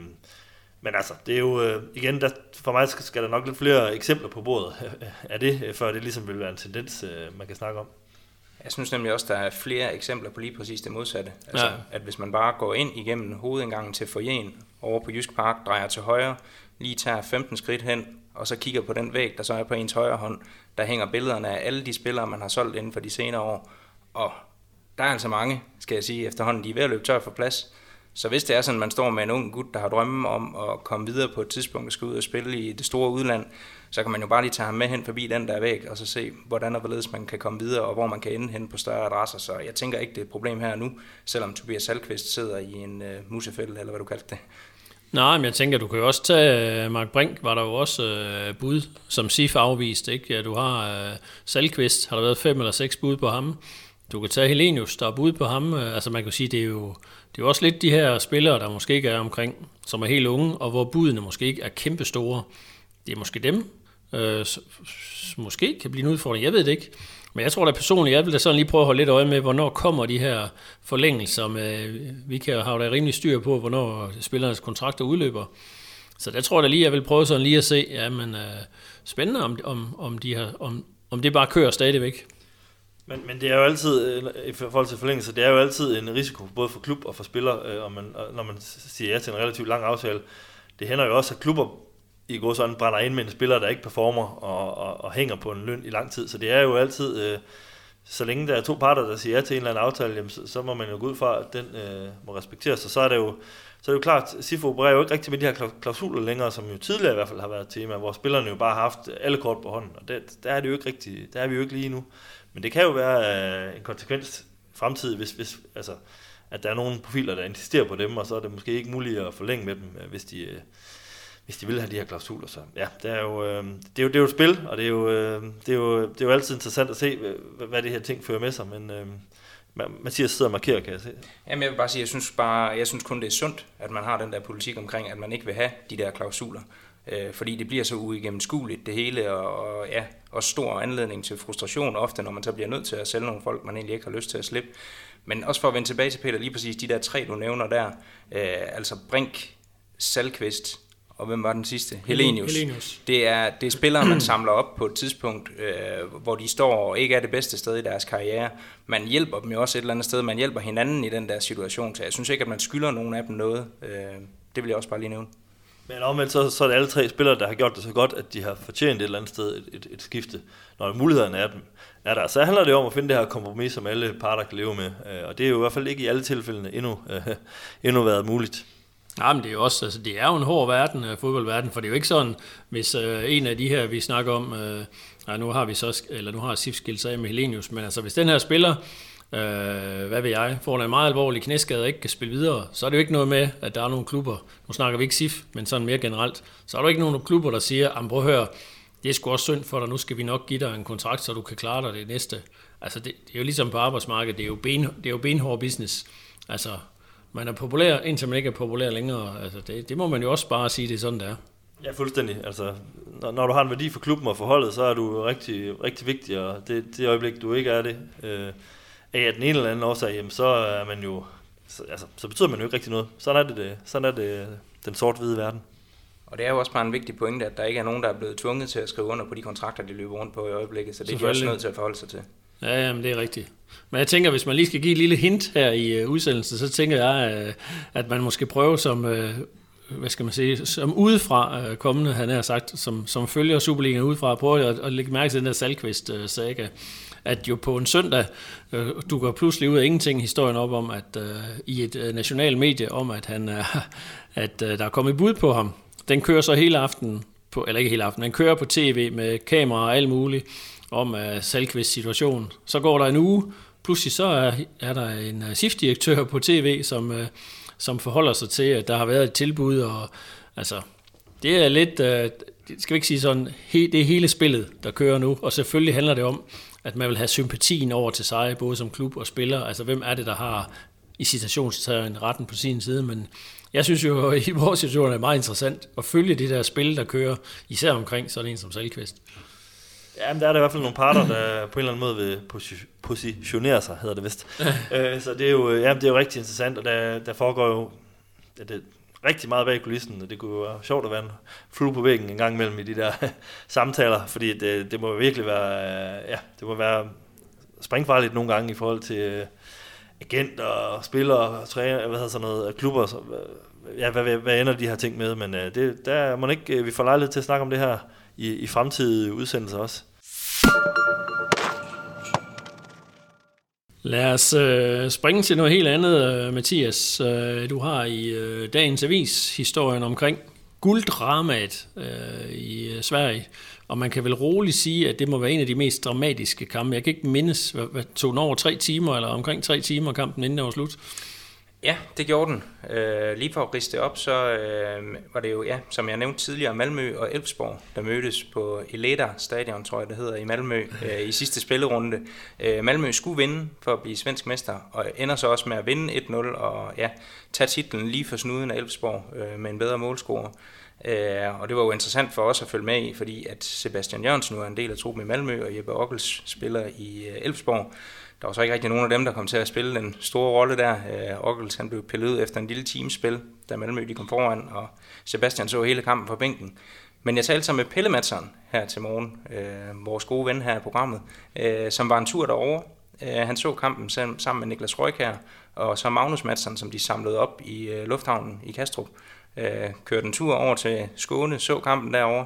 men altså, det er jo, øh, igen, der, for mig skal, skal der nok lidt flere eksempler på bordet [laughs] af det, øh, før det ligesom vil være en tendens, øh, man kan snakke om. Jeg synes nemlig også, der er flere eksempler på lige præcis det modsatte. Altså, Ja. at hvis man bare går ind igennem hovedindgangen til foyeren over på Jysk Park, drejer til højre, lige tager 15 skridt hen, og så kigger på den væg, der så er på ens højre hånd, der hænger billederne af alle de spillere, man har solgt inden for de senere år. Og der er altså mange, skal jeg sige, efterhånden, de er ved at løbe tør for plads. Så hvis det er sådan, at man står med en ung gut, der har drømme om at komme videre på et tidspunkt og skal ud og spille i det store udland, så kan man jo bare lige tage ham med hen forbi den der væg, og så se, hvordan og hvorledes man kan komme videre, og hvor man kan ende hen på større adresser. Så jeg tænker ikke, det er et problem her nu, selvom Tobias Salkvist sidder i en uh, musefælde, eller hvad du kaldte det. Nej, men jeg tænker, du kan jo også tage øh, Mark Brink, var der jo også øh, bud, som SIF afvist, ikke? Ja, du har øh, Salkvist, har der været fem eller seks bud på ham. Du kan tage Helenius, der er bud på ham. Øh, altså man kan sige, det er jo det er jo også lidt de her spillere, der måske ikke er omkring, som er helt unge, og hvor budene måske ikke er kæmpe store. Det er måske dem, øh, måske kan blive en udfordring, jeg ved det ikke. Men jeg tror da personligt, jeg vil da sådan lige prøve at holde lidt øje med, hvornår kommer de her forlængelser med, vi kan have da rimelig styr på, hvornår spillernes kontrakter udløber. Så der tror jeg da lige, jeg vil prøve sådan lige at se, ja, men øh, spændende, om, om, om, de her, om, om det bare kører stadigvæk. Men, men det er jo altid, øh, i forhold til forlængelse, det er jo altid en risiko både for klub og for spiller, øh, og man, når man siger ja til en relativt lang aftale. Det hænder jo også, at klubber i går sådan brænder ind med en spiller, der ikke performer og, og, og hænger på en løn i lang tid. Så det er jo altid, øh, så længe der er to parter, der siger ja til en eller anden aftale, jamen, så, så må man jo gå ud fra, at den øh, må respekteres. Og så er det jo, så er det jo klart, SIFO opererer jo ikke rigtig med de her klausuler længere, som jo tidligere i hvert fald har været tema, hvor spillerne jo bare har haft alle kort på hånden, og det, der er det jo ikke rigtigt, der er vi jo ikke lige nu. Men det kan jo være øh, en konsekvens fremtidig, hvis, hvis altså, at der er nogle profiler, der insisterer på dem, og så er det måske ikke muligt at forlænge med dem, øh, hvis de, øh, hvis de vil have de her klausuler. Så ja, det er jo, øh, det er jo, det er jo et spil, og det er jo, øh, det er jo, det er jo altid interessant at se, hvad, hvad det her ting fører med sig, men øh, Mathias sidder og markerer, kan jeg se. Jamen, jeg vil bare sige, jeg synes, bare, jeg synes kun, det er sundt, at man har den der politik omkring, at man ikke vil have de der klausuler. Øh, fordi det bliver så uigennemskueligt det hele, og, og ja, og stor anledning til frustration ofte, når man så bliver nødt til at sælge nogle folk, man egentlig ikke har lyst til at slippe. Men også for at vende tilbage til Peter, lige præcis de der tre, du nævner der, øh, altså Brink, Salkvist, og hvem var den sidste? Helenius. Helenius. Det er, det er spillere, man [clears throat] samler op på et tidspunkt, øh, hvor de står og ikke er det bedste sted i deres karriere. Man hjælper dem jo også et eller andet sted. Man hjælper hinanden i den der situation. Så jeg synes ikke, at man skylder nogen af dem noget. Øh, det vil jeg også bare lige nævne. Men omvendt, så, så er det alle tre spillere, der har gjort det så godt, at de har fortjent et eller andet sted et, et, et skifte, når mulighederne er, dem, er der. Så handler det om at finde det her kompromis, som alle parter kan leve med. Øh, Og det er jo i hvert fald ikke i alle tilfældene endnu, øh, [laughs] endnu været muligt. Ja, men det er jo også, altså, det er jo en hård verden, øh, fodboldverden, for det er jo ikke sådan, hvis øh, en af de her, vi snakker om, øh, nej, nu har vi så, eller nu har Sif skilt sig af med Helenius, men altså hvis den her spiller, øh, hvad ved jeg, får en meget alvorlig knæskade og ikke kan spille videre, så er det jo ikke noget med, at der er nogle klubber, nu snakker vi ikke Sif, men sådan mere generelt, så er der ikke nogen klubber, der siger, "Jamen, prøv at høre, det er sgu også synd for dig, nu skal vi nok give dig en kontrakt, så du kan klare dig det næste. Altså det, det er jo ligesom på arbejdsmarkedet, det er jo, ben, det er jo benhård business. Altså, man er populær, indtil man ikke er populær længere. Altså, det, det må man jo også bare sige, det er sådan, det er. Ja, fuldstændig. Altså, når, når du har en værdi for klubben og forholdet, så er du rigtig, rigtig vigtig, og det, det øjeblik, du ikke er det, øh, af den ene eller anden årsag, jamen, så er man jo, så, altså, så betyder man jo ikke rigtig noget. Sådan er det, det sådan er det den sort-hvide verden. Og det er jo også bare en vigtig pointe, at der ikke er nogen, der er blevet tvunget til at skrive under på de kontrakter, de løber rundt på i øjeblikket, så det er de også nødt til at forholde sig til. Ja, jamen, det er rigtigt. Men jeg tænker, hvis man lige skal give et lille hint her i uh, udsendelsen, så tænker jeg, uh, at man måske prøver som, uh, hvad skal man sige, som udefra uh, kommende, han har sagt, som, som følger Superligaen udefra, prøver at, at lægge mærke til den der Salkvist-saga. At jo på en søndag du dukker pludselig ud af ingenting historien op om, at øh, i et øh, nationalt medie om, at han uh, [laughs] at øh, der er kommet bud på ham. Den kører så hele aftenen, på, eller ikke hele aftenen, den kører på tv med kamera og alt muligt om øh, uh, Salkvists situation. Så går der en uge, pludselig så er, er der en uh, shiftdirektør på tv, som, uh, som forholder sig til, at der har været et tilbud, og altså, det er lidt, uh, skal vi ikke sige sådan, he, det er hele spillet, der kører nu, og selvfølgelig handler det om, at man vil have sympatien over til sig, både som klub og spiller, altså hvem er det, der har i citationstegn retten på sin side, men jeg synes jo, at [laughs] i vores situation er det meget interessant at følge det der spil, der kører, især omkring sådan en som Salkvist. Ja, men der er der i hvert fald nogle parter, der på en eller anden måde vil positionere sig, hedder det vist. [laughs] Øh, så det er, jo, ja, det er jo rigtig interessant, og der, der foregår jo ja, det, rigtig meget bag kulissen, og det kunne jo være sjovt at være en flue på væggen en gang imellem i de der [laughs] samtaler, fordi det, det må virkelig være, ja, det må være springfarligt nogle gange i forhold til øh, agenter, spillere, træner, hvad hedder sådan noget, klubber, så, ja, hvad, hvad, hvad ender de her ting med, men øh, det, der må ikke, øh, vi får lejlighed til at snakke om det her i, i fremtidige udsendelser også. Lad os øh, springe til noget helt andet, øh, Mathias. Øh, du har i øh, dagens avis historien omkring gulddramaet øh, i øh, Sverige, og man kan vel roligt sige, at det må være en af de mest dramatiske kampe. Jeg kan ikke mindes, hvad, hvad tog den over tre timer, eller omkring tre timer kampen inden det var slut? Ja, det gjorde den. Øh, lige for at riste op, så øh, var det jo, ja, som jeg nævnte tidligere, Malmø og Elfsborg, der mødtes på Eleda Stadion, tror jeg det hedder, i Malmø øh, i sidste spillerunde. Øh, Malmø skulle vinde for at blive svensk mester, og ender så også med at vinde 1-0 og ja, tage titlen lige for snuden af Elfsborg øh, med en bedre målscore. Øh, og det var jo interessant for os at følge med i, fordi at Sebastian Jørgensen nu er en del af truppen i Malmø, og Jeppe Ockels spiller i øh, Elfsborg. Der var så ikke rigtig nogen af dem, der kom til at spille den store rolle der. Øh, Ockels han blev pillet ud efter en lille teamspil, da Malmø de kom foran, og Sebastian så hele kampen fra bænken. Men jeg talte så med Pelle Madsen her til morgen, øh, vores gode ven her i programmet, øh, som var en tur derover. Øh, han så kampen sammen med Niklas her, og så Magnus Madsen, som de samlede op i øh, lufthavnen i Kastrup. Øh, kørte en tur over til Skåne, så kampen derovre,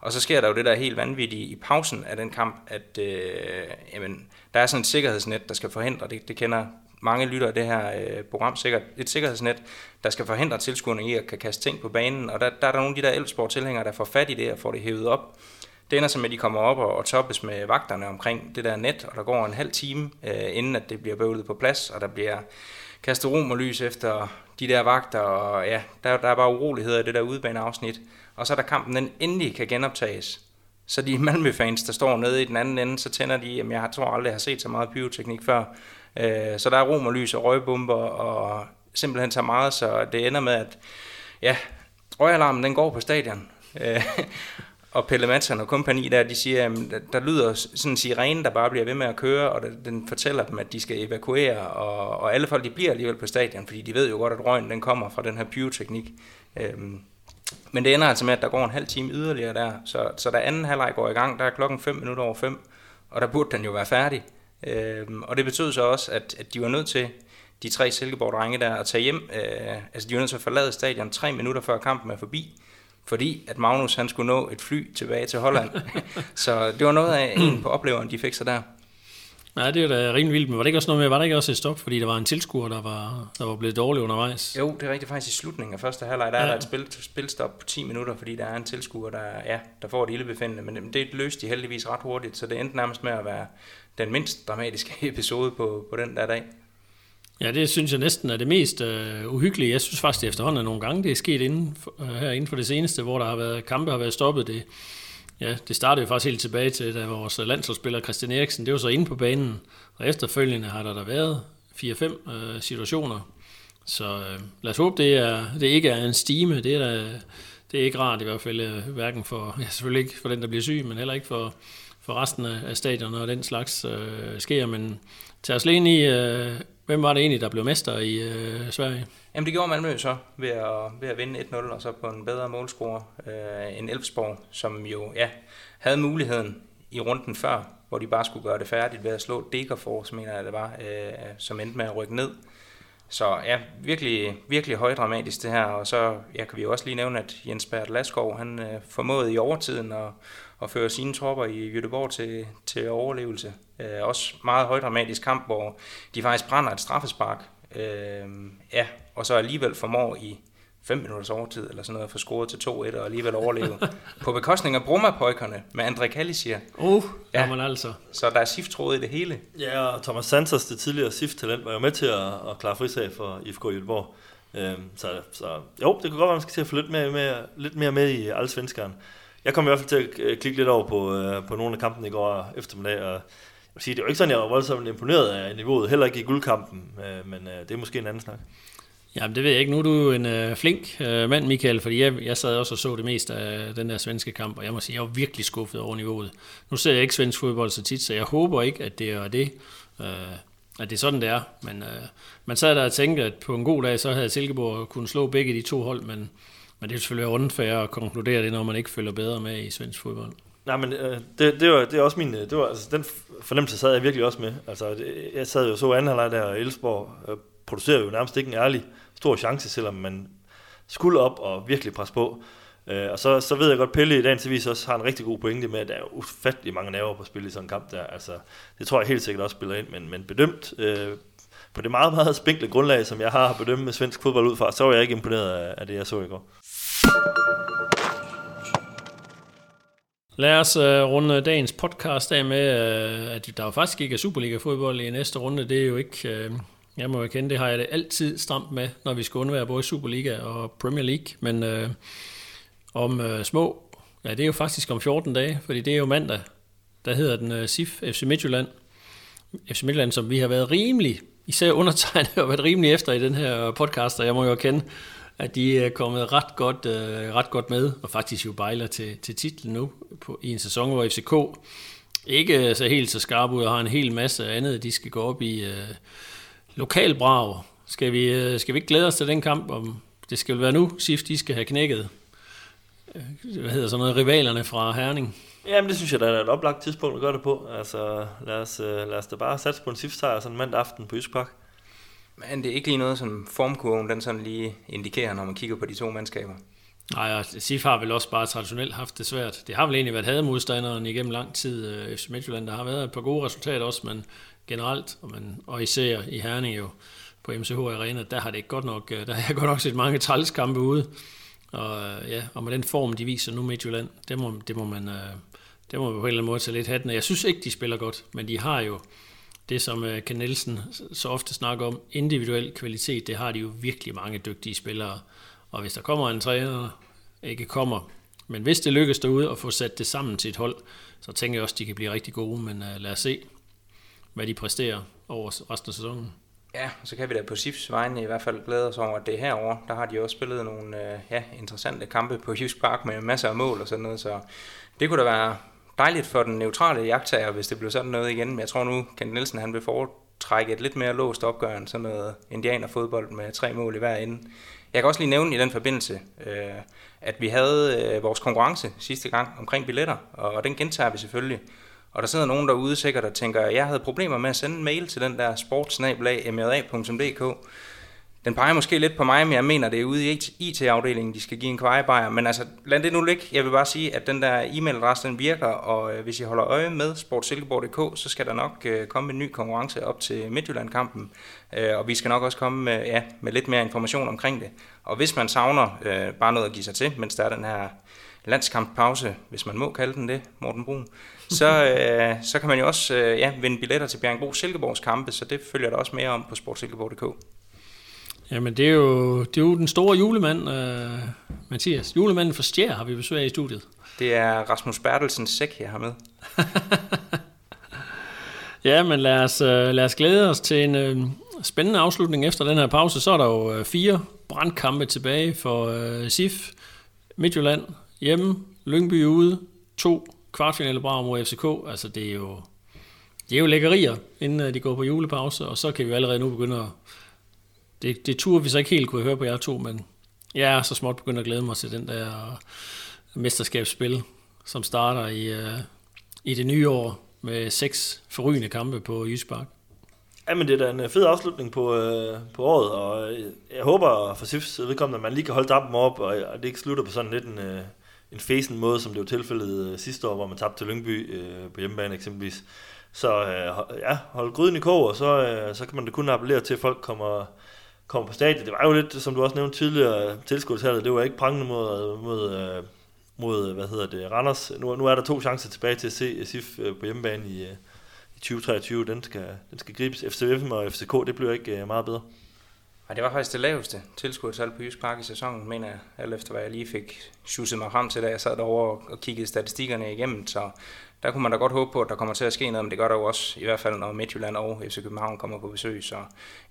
og så sker der jo det der helt vanvittige i pausen af den kamp, at øh, jamen, der er sådan et sikkerhedsnet, der skal forhindre, det, det kender mange lytter af det her øh, program sikkert, et sikkerhedsnet, der skal forhindre tilskuerne i at kan kaste ting på banen, og der, der er der nogle af de der Elfsborg tilhængere, der får fat i det og får det hævet op. Det ender så med, at de kommer op og, og toppes med vagterne omkring det der net, og der går en halv time, øh, inden at det bliver bøvlet på plads, og der bliver kastet rom og lys efter de der vagter, og ja, der, der er bare uroligheder i det der udebaneafsnit. Og så da der kampen, den endelig kan genoptages. Så de [laughs] Malmø-fans, der står nede i den anden ende, så tænder de, at jeg tror aldrig, jeg har set så meget pyroteknik før. Øh, så der er rom og lys og røgbomber, og simpelthen så meget, så det ender med, at ja, røgalarmen den går på stadion. Øh, [laughs] og Pelle Madsen og kompagni der, de siger, at der lyder sådan en sirene, der bare bliver ved med at køre, og den fortæller dem, at de skal evakuere, og, og alle folk de bliver alligevel på stadion, fordi de ved jo godt, at røgen den kommer fra den her pyroteknik. Øhm, men det ender altså med, at der går en halv time yderligere der, så, så da anden halvleg går i gang, der er klokken 5 minutter over 5, og der burde den jo være færdig. Øhm, og det betød så også, at, at de var nødt til, de tre Silkeborg-drenge der, at tage hjem. Øh, altså de var nødt til at forlade stadion tre minutter før kampen er forbi fordi at Magnus han skulle nå et fly tilbage til Holland. [laughs] så det var noget af en på opleveren, de fik sig der. Ja, det er da rimelig vildt, men var det ikke også noget med, var der ikke også et stop, fordi der var en tilskuer, der var, der var blevet dårlig undervejs? Jo, det er rigtigt faktisk i slutningen af første halvleg, der ja. er der et spil, spilstop på 10 minutter, fordi der er en tilskuer, der, ja, der får et ildebefindende, men det løste de heldigvis ret hurtigt, så det endte nærmest med at være den mindst dramatiske [laughs] episode på, på den der dag. Ja, det synes jeg næsten er det mest uh, uhyggelige. Jeg synes faktisk, det efterhånden er nogle gange, det er sket inden for, uh, her inden for det seneste, hvor der har været kampe, har været stoppet. Det, ja, det startede jo faktisk helt tilbage til, da vores landsholdsspiller Christian Eriksen, det var så inde på banen, og efterfølgende har der da været 4-5 øh, situationer. Så øh, lad os håbe, det, er, det ikke er en stime. Det er da, det er ikke rart i hvert fald, øh, hverken for, [laughs] ja, selvfølgelig ikke for den, der bliver syg, men heller ikke for, for resten af, af stadion, og den slags øh, sker. Men tag os lige ind i, øh, hvem var det egentlig, der blev mester i øh, Sverige? Jamen det gjorde Malmø så ved at, ved at vinde 1-0 og så på en bedre målscore øh, end Elfsborg, som jo ja, havde muligheden i runden før, hvor de bare skulle gøre det færdigt ved at slå Degerfors, mener jeg det var, øh, som endte med at rykke ned. Så ja, virkelig, virkelig højdramatisk det her, og så ja, kan vi jo også lige nævne, at Jens Bert Laskov, han øh, formåede i overtiden at, at føre sine tropper i Jødeborg til, til overlevelse. Øh, også meget højdramatisk kamp, hvor de faktisk brænder et straffespark, øh, ja, og så alligevel formår i 5 minutters overtid, eller sådan noget, for scoret til 2-1 og alligevel overleve. [laughs] på bekostning af Brumma-pojkerne med André Kallisir. Uh, ja. man altså. Så der er sift i det hele. Ja, og Thomas Santos, det tidligere SIF-talent, var jo med til at, at klare frisag for IFK Jødeborg. Øhm, så, så jo, det kunne godt være, at man skal til at få lidt mere med, lidt mere med i alle svenskerne. Jeg kom i hvert fald til at øh, klikke lidt over på, øh, på nogle af kampene i går eftermiddag, og jeg vil sige, det var ikke sådan, jeg var voldsomt imponeret af niveauet, heller ikke i guldkampen, øh, men øh, det er måske en anden snak. Jamen, det ved jeg ikke. Nu er du en øh, flink øh, mand, Michael, fordi jeg, jeg sad også og så det meste af den der svenske kamp, og jeg må sige, jeg var virkelig skuffet over niveauet. Nu ser jeg ikke svensk fodbold så tit, så jeg håber ikke, at det er det, øh, at det er sådan, det er. Men øh, man sad der og tænkte, at på en god dag, så havde Silkeborg kunne slå begge de to hold, men, men det er selvfølgelig unfair at konkludere det, når man ikke følger bedre med i svensk fodbold. Nej, men øh, det, det, var, det er også min, øh, det var, altså, den fornemmelse sad jeg virkelig også med. Altså, det, jeg sad jo så anden halvleg der, og Elsborg øh, producerer jo nærmest ikke en ærlig stor chance, selvom man skulle op og virkelig presse på. Øh, og så, så ved jeg godt, Pelle i dagens vis også har en rigtig god pointe med, at der er ufattelig mange nerver på spil i sådan en kamp der. Altså, det tror jeg helt sikkert også spiller ind, men, men bedømt øh, på det meget, meget spinkle grundlag, som jeg har bedømt med svensk fodbold ud fra, så var jeg ikke imponeret af, af det, jeg så i går. Lad os uh, runde dagens podcast af med, uh, at der jo faktisk ikke er Superliga-fodbold i næste runde. Det er jo ikke, uh, jeg må erkende, det har jeg det altid stramt med, når vi skal undvære både Superliga og Premier League. Men øh, om øh, små, ja det er jo faktisk om 14 dage, fordi det er jo mandag, der hedder den øh, SIF FC Midtjylland. FC Midtjylland, som vi har været rimelig, især undertegnet, og [laughs] været rimelig efter i den her podcast, og jeg må jo erkende, at de er kommet ret godt, øh, ret godt med, og faktisk jo bejler til, til titlen nu på, i en sæson, hvor FCK ikke så helt så skarp ud og har en hel masse andet, de skal gå op i. Øh, Lokalbrav. Skal vi, øh, skal vi ikke glæde os til den kamp? Om det skal være nu, SIF de skal have knækket øh, hvad hedder sådan noget, rivalerne fra Herning. Jamen det synes jeg, der er et oplagt tidspunkt at gøre det på. Altså lad os, øh, lad os da bare satse på en SIF-sejr sådan mandag aften på Jysk Park. Men det er ikke lige noget, som formkurven den sådan lige indikerer, når man kigger på de to mandskaber. Nej, og SIF har vel også bare traditionelt haft det svært. Det har vel egentlig været hademodstanderen igennem lang tid. Øh, FC Midtjylland, der har været et par gode resultater også, men generelt, og, man, og især i Herning jo på MCH Arena, der har det godt nok, øh, der har jeg [laughs] godt nok set mange trælskampe ude. Og, øh, ja, og med den form, de viser nu Midtjylland, det må, det må man, det må man på en eller anden måde tage lidt hatten Jeg synes ikke, de spiller godt, men de har jo det, som øh, Ken Nielsen så ofte snakker om, individuel kvalitet, det har de jo virkelig mange dygtige spillere. Og hvis der kommer en træner, ikke kommer, men hvis det lykkes derude at få sat det sammen til et hold, så tænker jeg også, at de kan blive rigtig gode, men uh, lad os se hvad de præsterer over resten af sæsonen. Ja, så kan vi da på SIFs vegne i hvert fald glæde os over, at det er herovre. Der har de også spillet nogle øh, ja, interessante kampe på Jysk Park med masser af mål og sådan noget, så det kunne da være dejligt for den neutrale jagttager, hvis det blev sådan noget igen. Men jeg tror nu, Kent Nielsen han vil foretrække et lidt mere låst opgør end sådan noget indianerfodbold med tre mål i hver ende. Jeg kan også lige nævne i den forbindelse, øh, at vi havde øh, vores konkurrence sidste gang omkring billetter, og den gentager vi selvfølgelig. Og der sidder nogen derude sikkert og tænker, at jeg havde problemer med at sende en mail til den der sportsnabelag.mra.dk. Den peger måske lidt på mig, men jeg mener, det er ude i IT-afdelingen, de skal give en kvejebajer. Men altså, lad det nu ligge. Jeg vil bare sige, at den der e-mailadresse, den virker, og øh, hvis I holder øje med sportsilkeborg.dk, så skal der nok øh, komme en ny konkurrence op til Midtjylland-kampen. Øh, og vi skal nok også komme med, ja, med lidt mere information omkring det. Og hvis man savner øh, bare noget at give sig til, mens der er den her landskamppause, hvis man må kalde den det, Morten Brun, så, [laughs] øh, så kan man jo også øh, ja, vinde billetter til Bjergbro Silkeborgs kampe, så det følger der også mere om på sportsilkeborg.dk. Jamen, det er jo, det er jo den store julemand, øh, Mathias. Julemanden for Stjær har vi besøg af i studiet. Det er Rasmus Bertelsens sæk, jeg har med. ja, men lad os, øh, lad os glæde os til en øh, spændende afslutning efter den her pause. Så er der jo øh, fire brandkampe tilbage for øh, SIF Midtjylland hjemme, Lyngby ude, to kvartfinale bra mod FCK. Altså det er jo, det er jo lækkerier, inden øh, de går på julepause, og så kan vi allerede nu begynde at... Det, det turde vi så ikke helt kunne høre på jer to, men jeg er så småt begyndt at glæde mig til den der mesterskabsspil, som starter i, uh, i det nye år med seks forrygende kampe på Jysk Park. Jamen, det er da en øh, fed afslutning på, øh, på året, og øh, jeg håber for Sifs vedkommende, at man lige kan holde dampen op, og det ikke slutter på sådan lidt en, øh, en fæsen måde, som det var tilfældet øh, sidste år, hvor man tabte til Lyngby øh, på hjemmebane eksempelvis. Så øh, ja, hold gryden i kog, og så, øh, så kan man da kun appellere til, at folk kommer, kommer på stadion. Det var jo lidt, som du også nævnte tidligere, tilskudshallet, det var ikke prangende mod, mod, øh, mod hvad hedder det, Randers. Nu, nu er der to chancer tilbage til at se SIF øh, på hjemmebane i, øh, i 2023. Den skal, den skal gribes. FCF og FCK, det bliver ikke meget bedre. Og det var faktisk det laveste tilskudstal på Jysk Park i sæsonen, mener jeg, alt efter hvad jeg lige fik sjusset mig frem til, da jeg sad derovre og kiggede statistikkerne igennem. Så der kunne man da godt håbe på, at der kommer til at ske noget, men det gør der jo også, i hvert fald når Midtjylland og FC København kommer på besøg. Så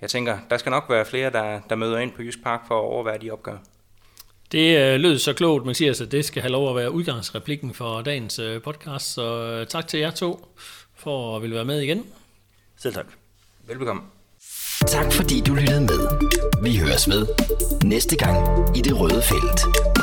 jeg tænker, der skal nok være flere, der, der møder ind på Jysk Park for at overvære de opgør. Det øh, lød så klogt, man siger, at det skal have lov at være udgangsreplikken for dagens øh, podcast. Så øh, tak til jer to for at ville være med igen. Selv tak. Velbekomme. Tak fordi du lyttede med. Vi høres ved næste gang i det røde felt.